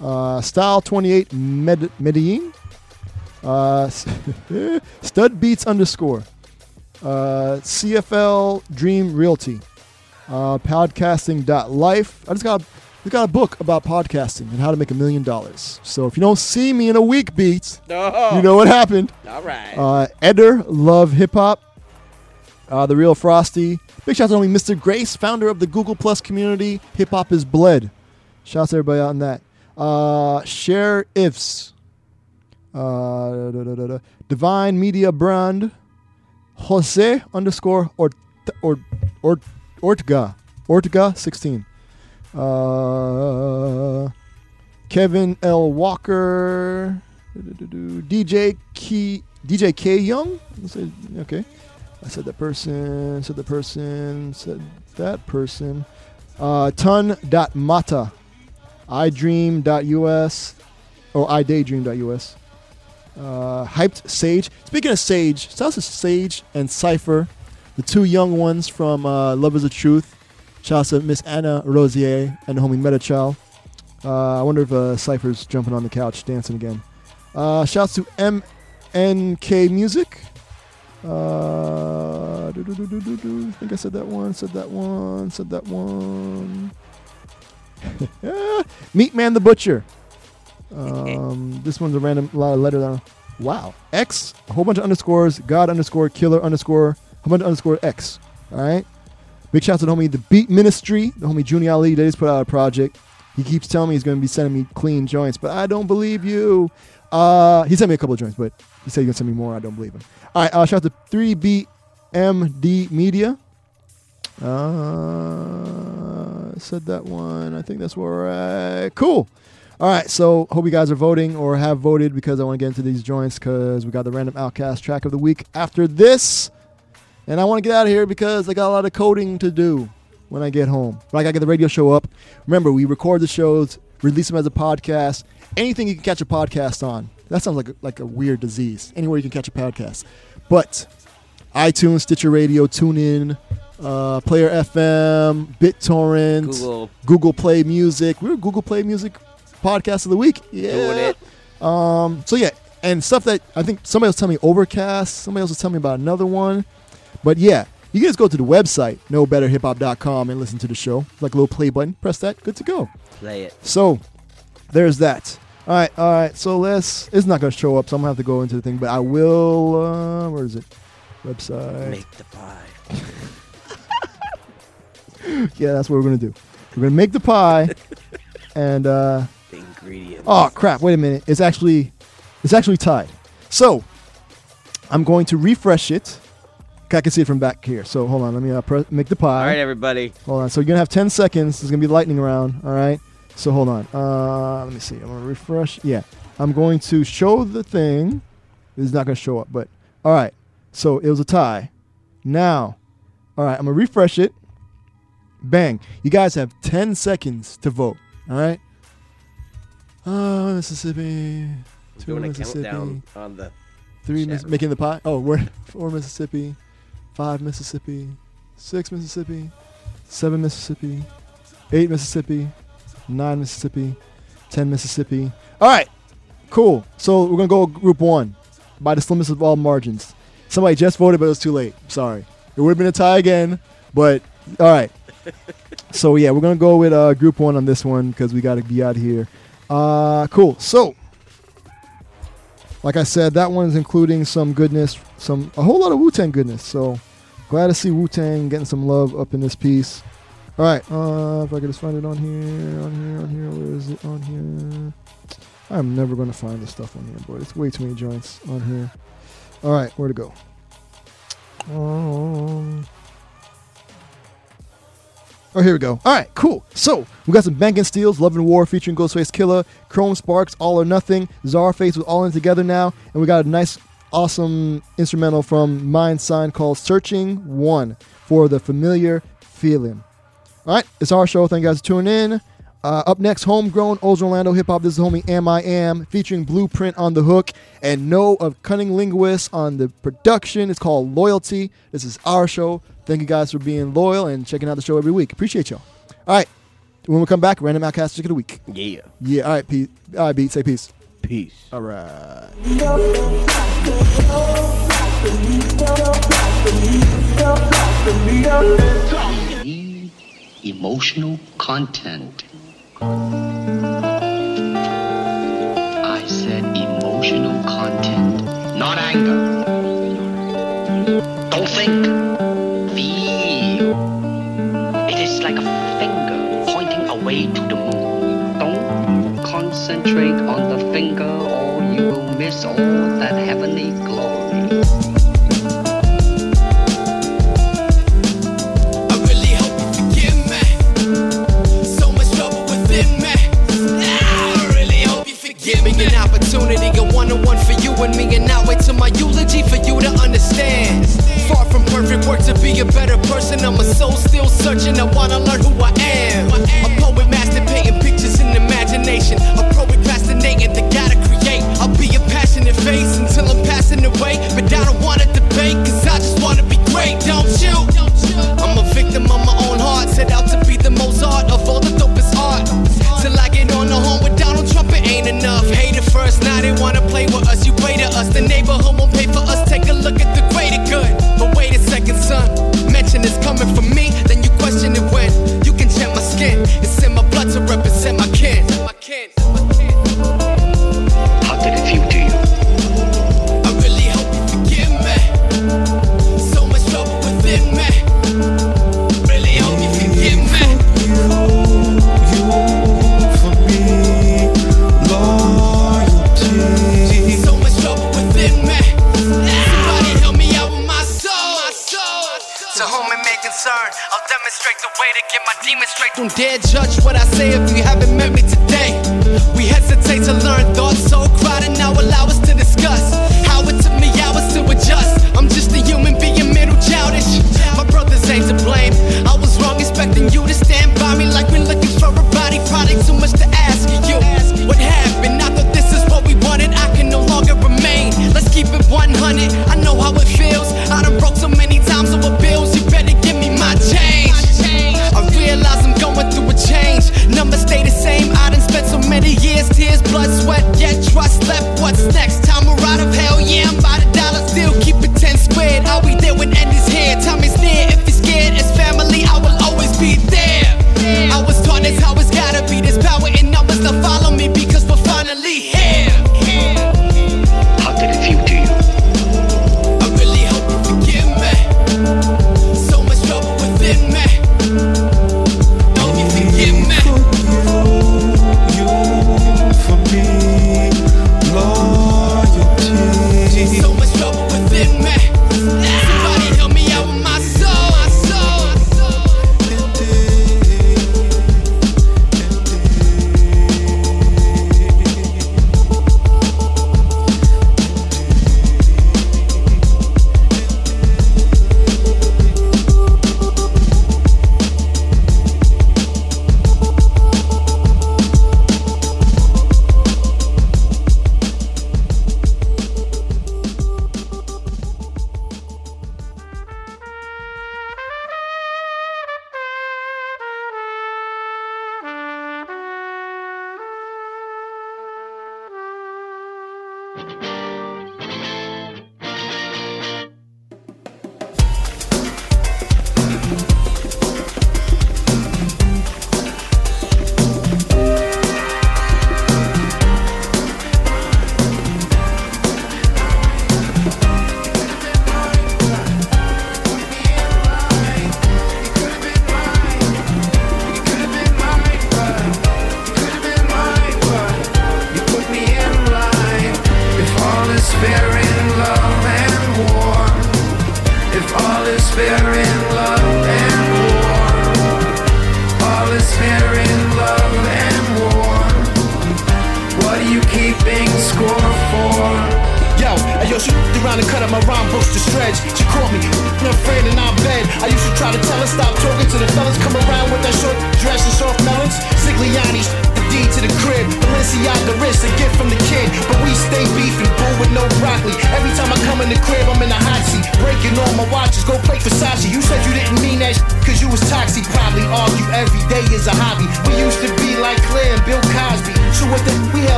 Uh, Style 28 Med, Medellin. Uh, Stud Beats underscore. Uh, CFL Dream Realty. Uh, podcasting.life. I just got, I got a book about podcasting and how to make a million dollars. So if you don't see me in a week, Beet, Oh. you know what happened. All right. Uh, Eder, Love Hip Hop. Uh, the Real Frosty. Big shout out to only Mr. Grace, founder of the Google Plus community. Hip Hop is Bled. Shouts to everybody out on that. Uh, Share Ifs. Uh, da, da, da. Divine Media Brand. Jose underscore Ort, Ort, Ort, Ortega. Ortega 16. Uh, Kevin L. Walker. DJ Key, DJ K Young. Okay. I said that person, said the person, said that person. Uh, ton.mata, idream.us, or idaydream.us. Uh, hyped Sage. Speaking of Sage, shouts to Sage and Cypher, the two young ones from uh, the Truth. Shouts to Miss Anna Rosier and the homie Metachow. Uh, I wonder if uh, Cypher's jumping on the couch dancing again. Uh, shouts to MNK Music. Uh. I think I said that one, said that one, said that one. Meat Man the Butcher. Um, this one's a random lot of letter down. Wow. X, a whole bunch of underscores, God underscore, killer underscore, a bunch of underscore X. All right. Big shout out to the homie The Beat Ministry, the homie Junior Ali. They just put out a project. He keeps telling me he's going to be sending me clean joints, but I don't believe you. Uh, he sent me a couple of joints, but he said he's going to send me more. I don't believe him. All right. Uh, shout out to 3BMD Media. Uh, said that one. I think that's where at. Cool. All right, so hope you guys are voting or have voted because I want to get into these joints because we got the random OutKast track of the week after this, and I want to get out of here because I got a lot of coding to do when I get home. But I got to get the radio show up. Remember, we record the shows, release them as a podcast. Anything you can catch a podcast on. That sounds like a, like a weird disease. Anywhere you can catch a podcast, but iTunes, Stitcher Radio, TuneIn, uh, Player FM, BitTorrent, Google. Google Play Music. We're Google Play Music podcast of the week. Yeah. Doing it. Um, so yeah, and stuff that I think somebody else tell me Overcast. Somebody else was telling me about another one. But yeah, you can just go to the website, knowbetterhiphop.com, and listen to the show. Like a little play button. Press that. Good to go. Play it. So there's that. All right, all right. So let's. It's not gonna show up, so I'm gonna have to go into the thing. But I will. Uh, where is it? Website. Make the pie. yeah, that's what we're gonna do. We're gonna make the pie, and uh, ingredients. oh crap! Wait a minute. It's actually, it's actually tied. So I'm going to refresh it. I can see it from back here. So hold on. Let me uh, pre- make the pie. All right, everybody. Hold on. So you're gonna have 10 seconds. There's gonna be lightning round. All right. So hold on. Uh, let me see. I'm gonna refresh. Yeah. I'm going to show the thing. It's not gonna show up, but all right. So it was a tie. Now, all right. I'm gonna refresh it. Bang. You guys have 10 seconds to vote. All right. Uh, Mississippi. Two Mississippi. on the Three Miss- making the pot. Oh, we're four Mississippi, five Mississippi, six Mississippi, seven Mississippi, eight Mississippi, nine Mississippi, ten Mississippi. All right, cool. So we're gonna go group one by the slimmest of all margins. Somebody just voted, but it was too late. Sorry. It would have been a tie again, but all right. so yeah, we're gonna go with uh, group one on this one because we got to be out here. Uh, cool. So like I said, that one is including some goodness, some a whole lot of Wu Tang goodness. So glad to see Wu Tang getting some love up in this piece. All right, uh, if I could just find it on here, on here, on here. Where is it on here? I'm never gonna find this stuff on here, boy. It's way too many joints on here. All right, where to go? Um, Oh, here we go. All right, cool. So we got some Banks & Steelz, Love and War featuring Ghostface Killah, Chrome Sparks, All or Nothing, Czarface with All In Together now, and we got a nice, awesome instrumental from Mndsgn called Searching One for the familiar feeling. All right, it's our show. Thank you guys for tuning in. Uh, up next, Homegrown, Old Orlando Hip Hop. This is homie AMiAM, featuring Blueprint on the hook and Kno of CunninLynguists on the production. It's called Loyalty. This is our show. Thank you guys for being loyal and checking out the show every week. Appreciate y'all. All right, when we come back, Random OutKast Chick of the Week. Yeah. Yeah, all right, Pete. All right, Beet, say peace. Peace. All right. emotional content. concentrate on the finger or you will miss all that heavenly glory. and me and now wait till my eulogy for you to understand. Far from perfect work to be a better person. I'm a soul still searching. I wanna learn who i am. A poet destination of procrastinating that gotta create. I'll be a passionate face until I'm passing away, but I don't wanna debate. Cause say if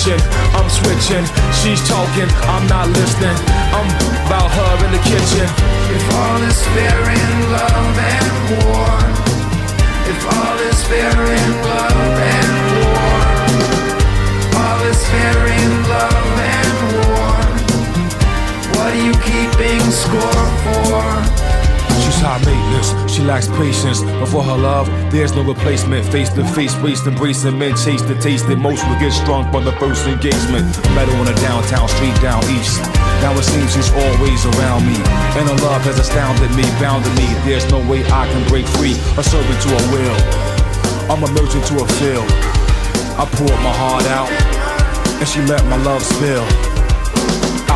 kitchen, I'm switching. She's talking, I'm not listening. I'm about her in the kitchen. If all is fair in love and war, if all is fair in love and war, all is fair in love and war, what are you keeping score for? High maintenance, she lacks patience. But for her love, there's no replacement. Face to face, waste embracing men, chase the taste that most will get drunk from the first engagement. Met her on a downtown street down east. Now it seems she's always around me. And her love has astounded me, bounded me. There's no way I can break free, a servant to her will. I'm emerging to a field. I poured my heart out, and she let my love spill.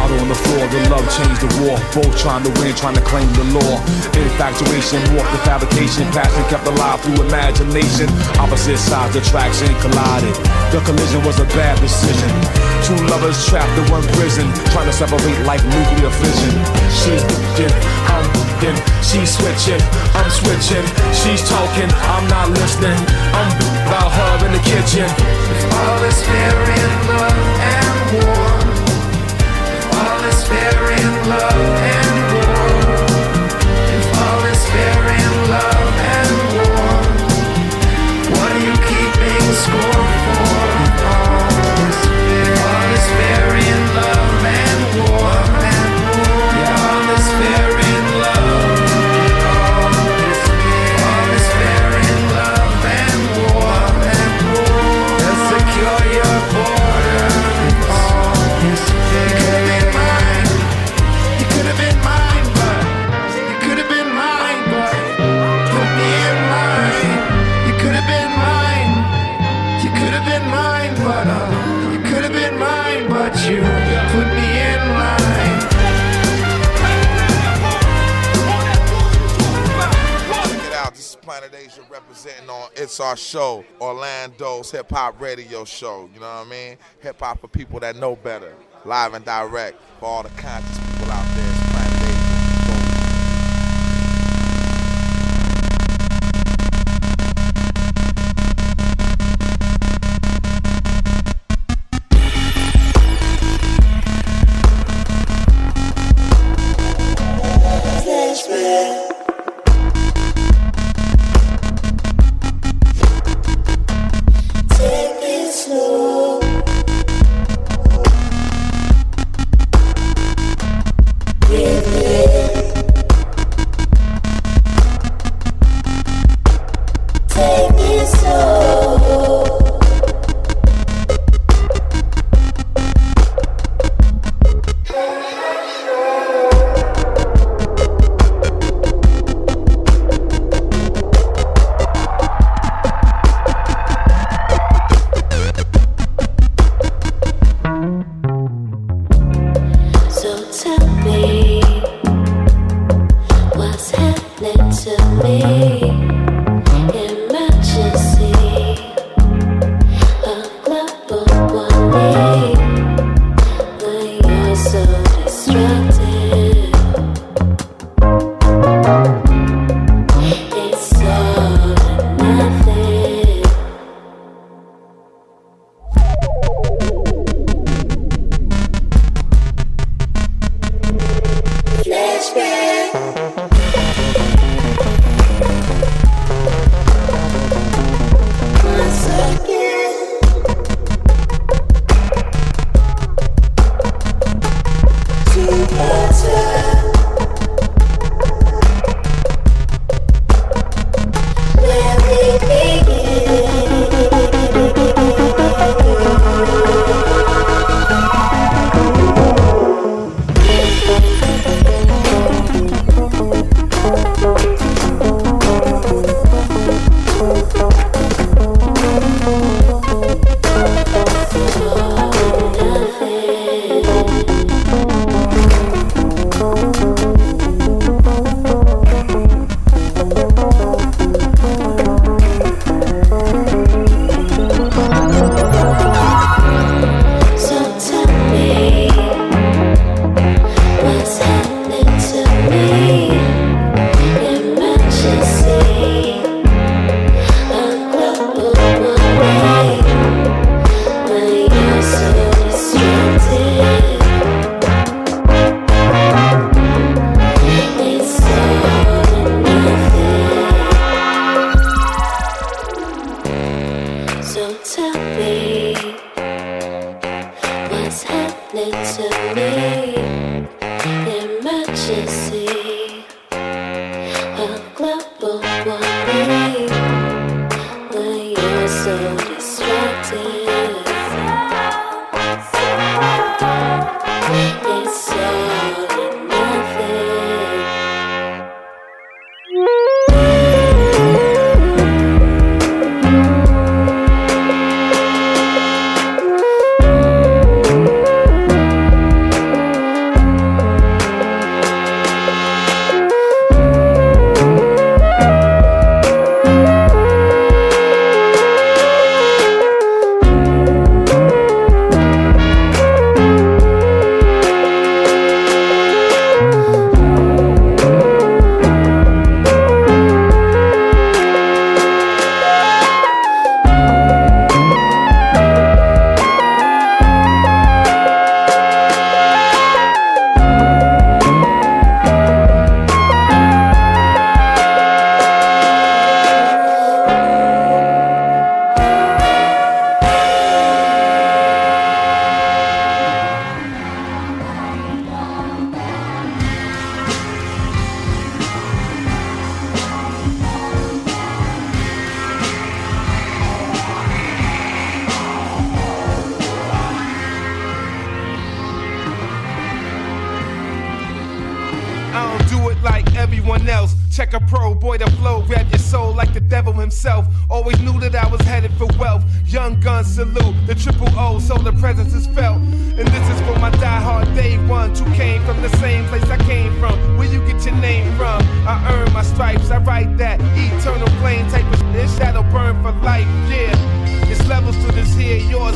Out on the floor, the love changed the war. Both trying to win, trying to claim the law. Infatuation, warped the fabrication. Passion kept alive through imagination. Opposite sides, attraction collided. The collision was a bad decision. Two lovers trapped in one prison, trying to separate like nuclear fission. She's thinking, I'm thinking, she's switching, I'm switching. She's talking, I'm not listening. I'm about her in the kitchen. All is fair in love and war. Fair in love It's Our Show, Orlando's hip hop radio show. You know what I mean? Hip hop for people that know better. Live and direct for all the conscious people out there.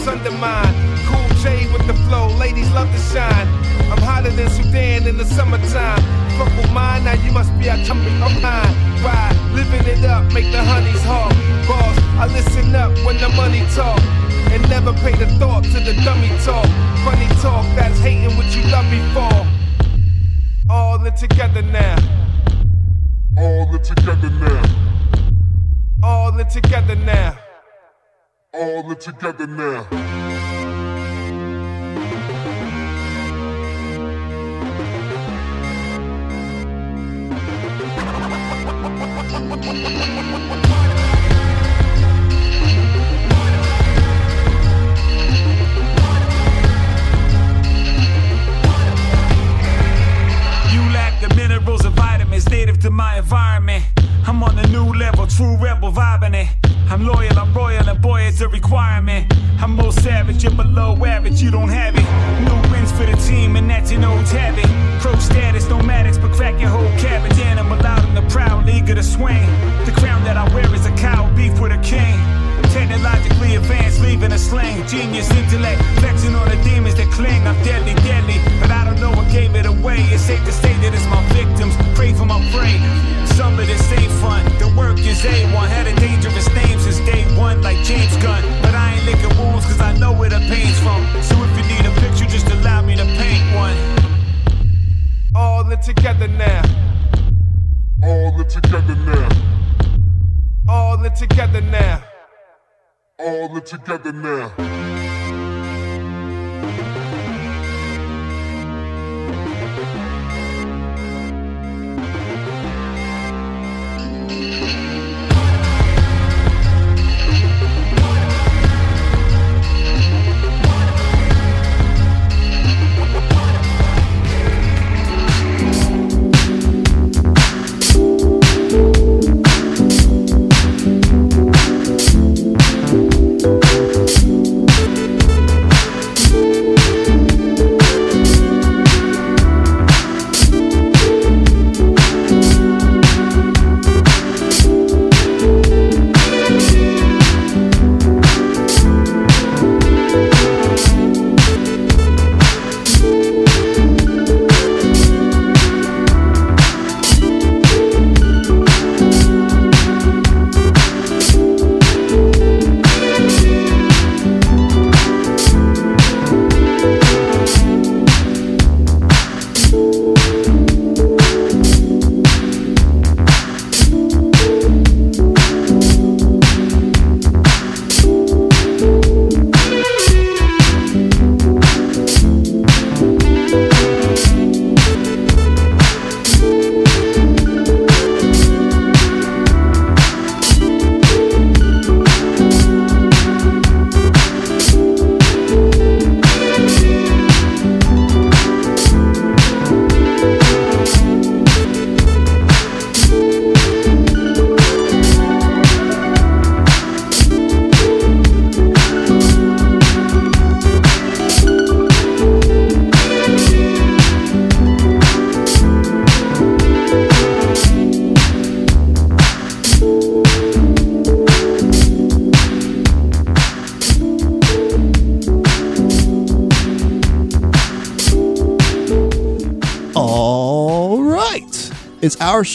undermined. Cool J with the flow, ladies love to shine. I'm hotter than Sudan in the summertime. Fuck with mine, now you must be out jumping behind. Ride, living it up, make the honeys hot. Boss, I listen up when the money talk. And never pay the thought to the dummy talk. Funny talk, that's hating what you love me for. All in together now. All in together now. All in together now all together now.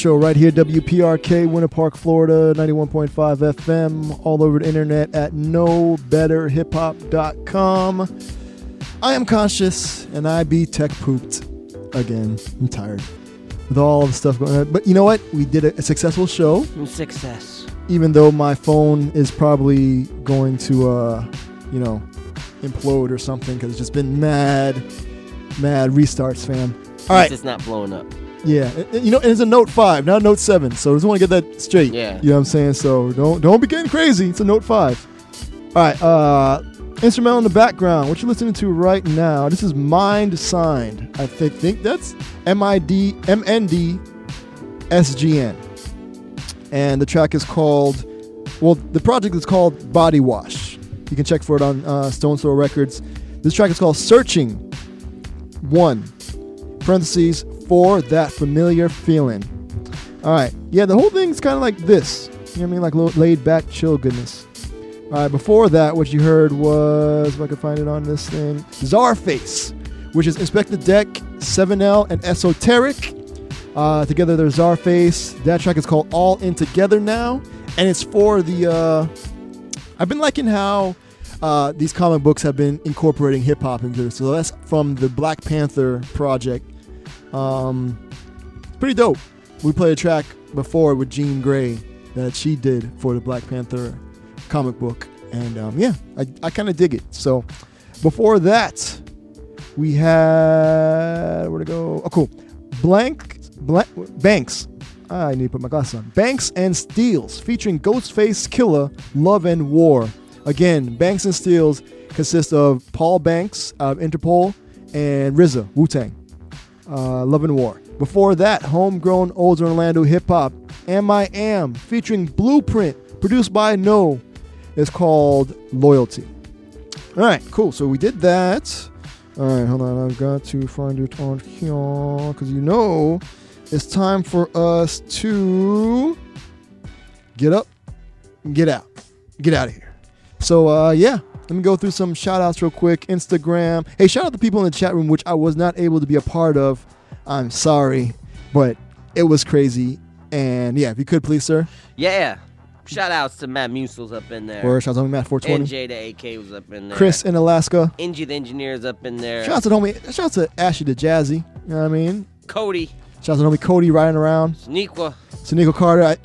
show right here, WPRK, Winter Park, Florida, 91.5 FM, all over the internet at knowbetterhiphop.com. I am conshus and I be tech pooped again. I'm tired with all the stuff going on. But you know what? We did a, successful show. Success. Even though my phone is probably going to, uh, you know, implode or something because it's just been mad, mad restarts, fam. All right. It's not blowing up. Yeah, you know, it's a note five, not a note seven. So I just want to get that straight. Yeah, you know what I'm saying. So don't don't be getting crazy. It's a note five. All right, uh, instrumental in the background. What you're listening to right now? This is Mndsgn. I think think that's M I D M N D S G N, and the track is called. Well, the project is called Body Wash. You can check for it on uh, Stones Throw Records. This track is called Searching One, parentheses, for that familiar feeling. All right. Yeah, the whole thing's kind of like this. You know what I mean? Like laid back, chill goodness. All right, before that, what you heard was, if I could find it on this thing, Czarface, which is Inspectah Deck, 7L, and Esoteric. Uh, together, they're Czarface. That track is called All In Together Now, and it's for the. Uh, I've been liking how uh, these comic books have been incorporating hip hop into it. So that's from the Black Panther project. Um, pretty dope. We played a track before with Jean Grae that she did for the Black Panther comic book, and um, yeah, I, I kind of dig it. So before that, we had where to go? Oh, cool. Blank, blank Banks. I need to put my glasses on. Banks and Steelz featuring Ghostface Killah, Love and War. Again, Banks and Steelz consist of Paul Banks of Interpol and RZA, Wu Tang. Uh, Love and War. Before that, homegrown old Orlando hip hop, AMiAM, featuring Blueprint, produced by Kno, is called Loyalty. All right, cool. So we did that. All right, hold on. I've got to find it on here because you know it's time for us to get up, get out, get out of here. So uh, yeah, let me go through some shout outs real quick. Instagram. Hey, shout out to people in the chat room, which I was not able to be a part of. I'm sorry, but it was crazy. And yeah, if you could please, sir. Yeah. Shout outs to Matt Musels up in there. Or shout out to Matt 420. NJ the AK was up in there. Chris in Alaska. Ingy the engineer's up in there. Shout out to homie. Shout out to Ashley the Jazzy. You know what I mean? Cody. Shout out to the homie Cody riding around. Sneakwa. Sanico Carter. I,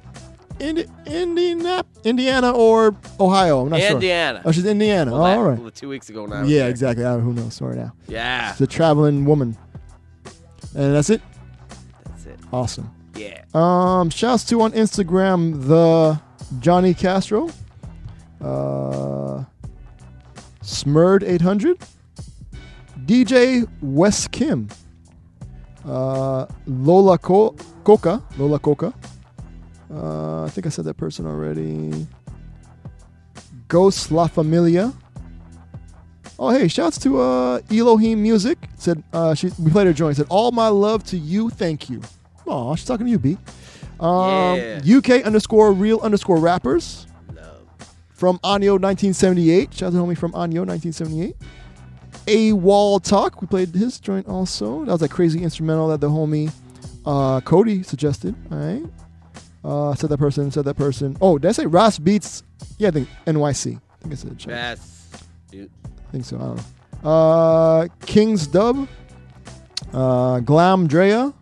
Indi- Indiana, Indiana or Ohio? I'm not sure. Indiana. Oh, she's Indiana. Well, oh, that- all right. well, two weeks ago now. Yeah, exactly. I who knows? Sorry now. Yeah. She's a traveling woman. And that's it. That's it. Awesome. Yeah. Um, shouts to on Instagram the Johnny Castro, uh, Smurd eight hundred, DJ Wes Kim, uh, Lola Co- Coca, Lola Coca. Uh, I think I said that person already. Ghost La Familia. Oh hey, shouts to uh Elohim Music. Said uh she we played her joint. Said all my love to you, thank you. Aw, she's talking to you, B. Um, Yeah. UK underscore real underscore rappers. Love. From Anyo 1978. Shout out to homie from Anyo 1978. Awoltalk. We played his joint also. That was a crazy instrumental that the homie uh, Cody suggested. All right. Uh, said that person, said that person. Oh, did I say Ras Beats? Yeah, I think NYC. I think I said check. Yes. Dude. I think so. I don't know. Uh, King's Dub. Uh, Glam Drea.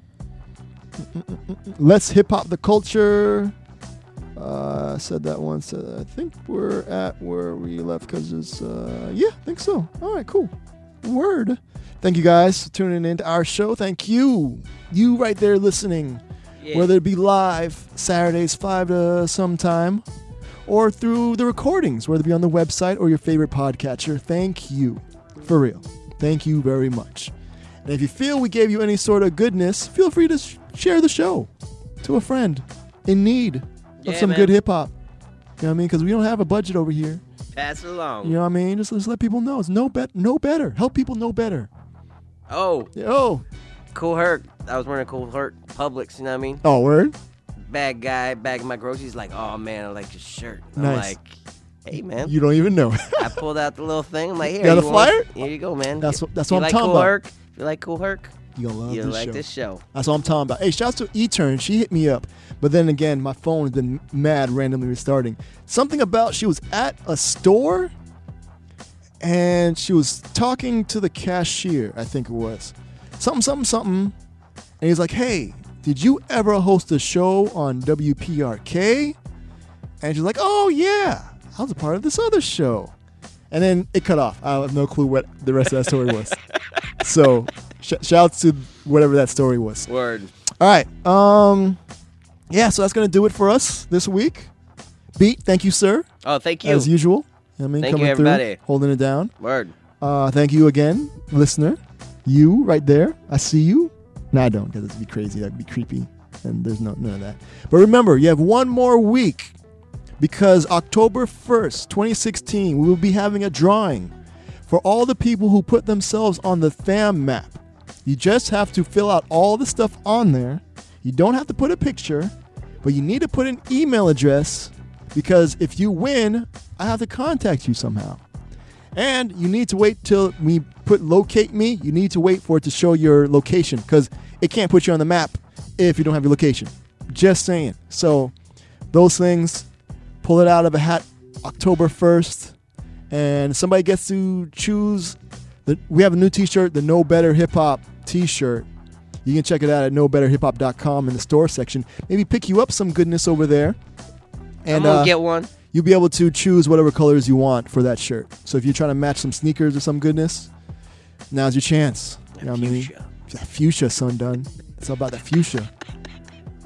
Let's hip hop the culture. Uh, said that once. Uh, I think we're at where we left because it's. Uh, yeah, I think so. All right, cool. Word. Thank you guys for tuning in to our show. Thank you. You right there listening. Yeah. Whether it be live Saturdays 5 to sometime or through the recordings, whether it be on the website or your favorite podcatcher. Thank you. For real. Thank you very much. And if you feel we gave you any sort of goodness, feel free to sh- share the show to a friend in need of Yeah, some man. good hip hop. You know what I mean? Because we don't have a budget over here. Pass it along. You know what I mean? Just, just let people know. It's no bet, no better. Help people know better. Oh. Oh. Kool Herc. I was wearing a Kool Herc Publix, you know what I mean? Oh, word? Bad guy bagging my groceries, like, oh man, I like your shirt. I'm Nice. like, hey man. You don't even know. I pulled out the little thing. I'm like, here. Got a you want- flyer? Here you go, man. That's what- that's you what I'm like talking cool about. Herc? You like Kool Herc? You gonna love you this like show. this show. That's what I'm talking about. Hey, shouts to E-Turn. She hit me up. But then again, my phone has been mad randomly restarting. Something about she was at a store and she was talking to the cashier, I think it was. Something, something, something. And he's like, hey, did you ever host a show on WPRK? And she's like, oh, yeah. I was a part of this other show. And then it cut off. I have no clue what the rest of that story was. so, sh- shouts to whatever that story was. Word. All right. Um, yeah. So that's gonna do it for us this week. Beet, thank you, sir. Oh, thank you. As usual. You know what I mean, Thank you, coming through, holding it down. Word. Uh, thank you again, listener. You right there. I see you. No, I don't, because it'd be crazy. That'd be creepy, and there's no none of that. But remember, you have one more week because October 1st, 2016, we will be having a drawing for all the people who put themselves on the fam map. You just have to fill out all the stuff on there. You don't have to put a picture, but you need to put an email address because if you win, I have to contact you somehow. And you need to wait till we put locate me. You need to wait for it to show your location because it can't put you on the map if you don't have your location. Just saying. So those things, pull it out of a hat October 1st, and somebody gets to choose. The, we have a new t shirt, the Know Better Hip Hop t shirt. You can check it out at knowbetterhiphop.com in the store section. Maybe pick you up some goodness over there. And uh, get one. You'll be able to choose whatever colors you want for that shirt. So if you're trying to match some sneakers or some goodness, now's your chance. You know what I mean? Fuchsia, son, done. It's all about that fuchsia.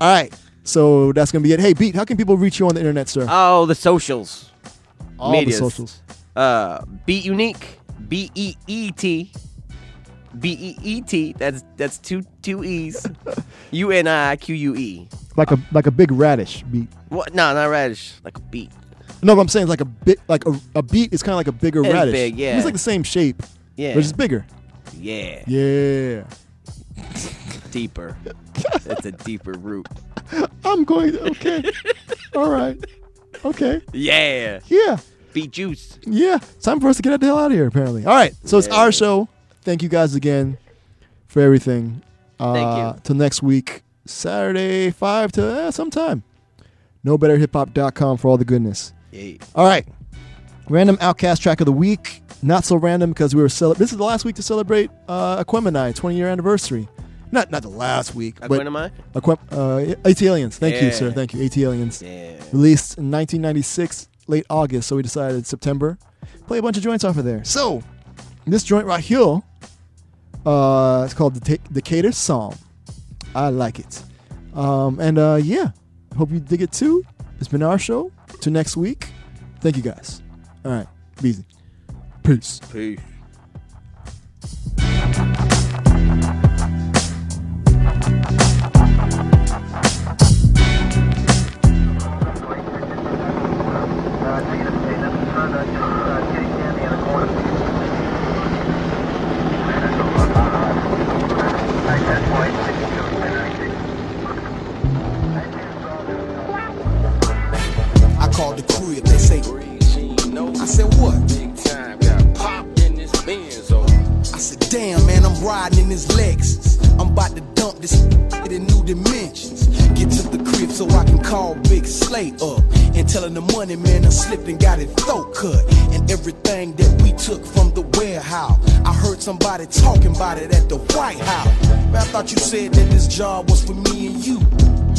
All right. So that's gonna be it. Hey, Beet, how can people reach you on the internet, sir? Oh, the socials. All the socials. Uh, Beet Unique. B E E T. B E E T. That's that's two two E's. U N I Q U E. Like a like a big radish beet. What? No, not radish. Like a beet. No, but I'm saying it's like a bit like a, a beet is kind of like a bigger It's radish. big, yeah. It's like the same shape. Yeah. But it's bigger. Yeah. Yeah. Deeper. it's a deeper root. I'm going. Okay. All right. Okay. Yeah. Yeah. Beet juice. Yeah. Time for us to get the hell out of here. Apparently. All right. So it's our show. Thank you guys again for everything. Uh, Thank you. Till next week, Saturday, five to eh, sometime. KnowBetterHipHop.com for all the goodness. Yeah. All right. Random OutKast track of the week. Not so random because we were cel- This is the last week to celebrate uh, Aquemini 20 year anniversary. Not not the last week. but Aquemini? Aquem- uh, ATLiens. Thank you, Yeah. sir. Thank you. ATLiens. Yeah. Released in 1996, late August. So we decided September. Play a bunch of joints off of there. So this joint right here, uh, it's called the Decatur Psalm. I like it. Um, and uh, yeah, hope you dig it too. It's been our show. Till next week. Thank you guys. All right. Be easy. Peace. Peace. Riding in this Lexus. I'm about to dump this in new dimensions. Get to the crib so I can call Big Slate up and tell him the money, man, I slipped and got it throat cut. And everything that we took from the warehouse. I heard somebody talking about it at the White House. Man, I thought you said that this job was for me and you.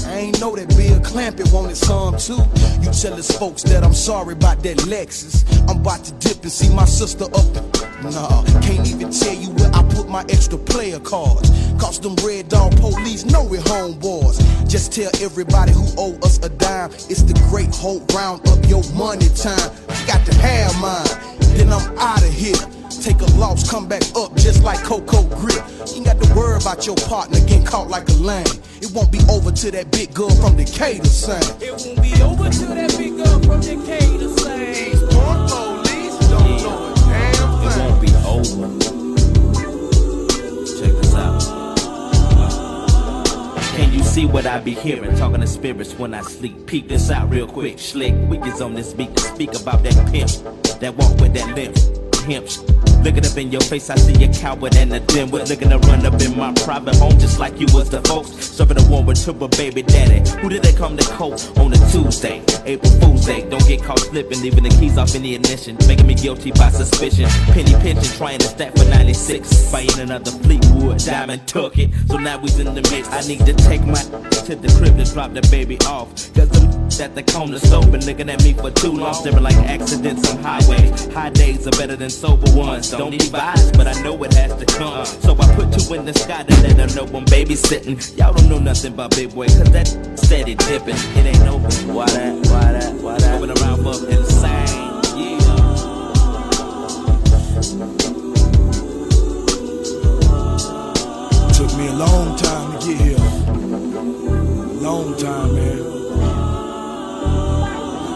I ain't know that Bill Clampett wanted some too. You tell his folks that I'm sorry about that Lexus. I'm about to dip and see my sister up. Nah, can't even tell you where I put my extra player cards. Cause them red dog police know we homeboys. Just tell everybody who owe us a dime. It's the great hope round up your money time. You got to have mine. Then I'm out of here. Take a loss, come back up just like Coco Grip. You ain't got to worry about your partner getting caught like a lame. It won't be over till that big girl from Decatur sang. It won't be over till that big girl from Decatur say. These poor police don't know a damn It won't be over. Check this out. Can you see what I be hearing? Talking to spirits when I sleep. Peek this out real quick. Slick wiggies on this beat to speak about that pimp. That walk with that limp. Hemp. Looking up in your face, I see a coward and a dimwit. Looking to run up in my private home just like you was the folks. Serving a war with triple baby daddy. Who did they come to court on a Tuesday? April Fool's Day. Don't get caught slipping, leaving the keys off in the ignition. Making me guilty by suspicion. Penny pinching, trying to stack for 96. Buying another Fleetwood. Diamond took it. So now we's in the mix. I need to take my to the crib to drop the baby off. Cause them at the corner been looking at me for too long. Staring like accidents on highways. High days are better than sober ones. Don't need vibes, but I know it has to come. So I put two in the sky to let her know I'm babysitting. Y'all don't know nothing about big boy, cause that steady dipping. It ain't over. Why that? Why that? Why that? Moving around for insane. Took me a long time to get here. Long time, man.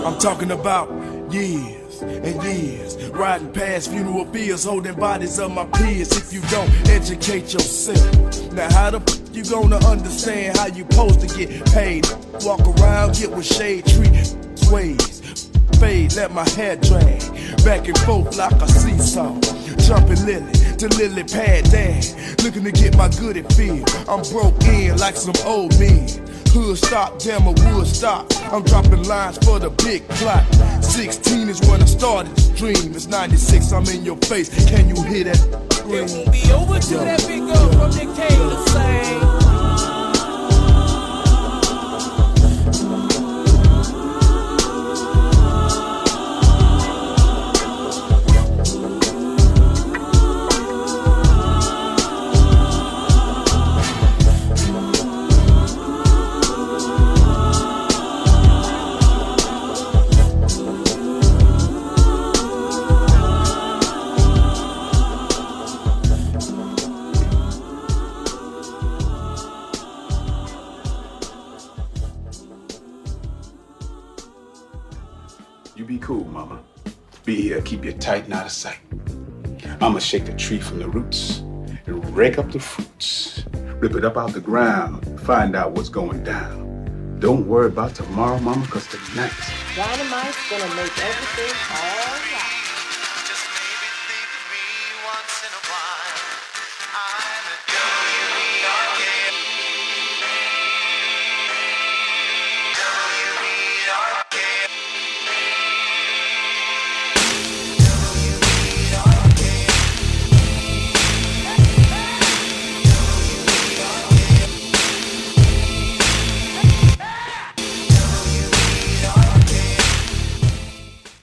I'm talking about years and years. Riding past funeral fields, holding bodies of my peers. If you don't educate yourself, now how the f- you gonna understand how you supposed to get paid? Walk around, get with shade tree ways. Fade, let my hair drag back and forth like a seesaw. Jumping lily to lily pad down, looking to get my goodie feel. I'm broke in like some old men. Hood stop, damn a wood stop. I'm dropping lines for the big plot. 16 is when I started this dream. It's 96, I'm in your face. Can you hear that? It won't be over till that big girl from Decatur sing. Be here, keep you tight and out of sight. I'ma shake the tree from the roots and rake up the fruits. Rip it up out the ground, find out what's going down. Don't worry about tomorrow, mama, cause tonight's Dynamite's gonna make everything all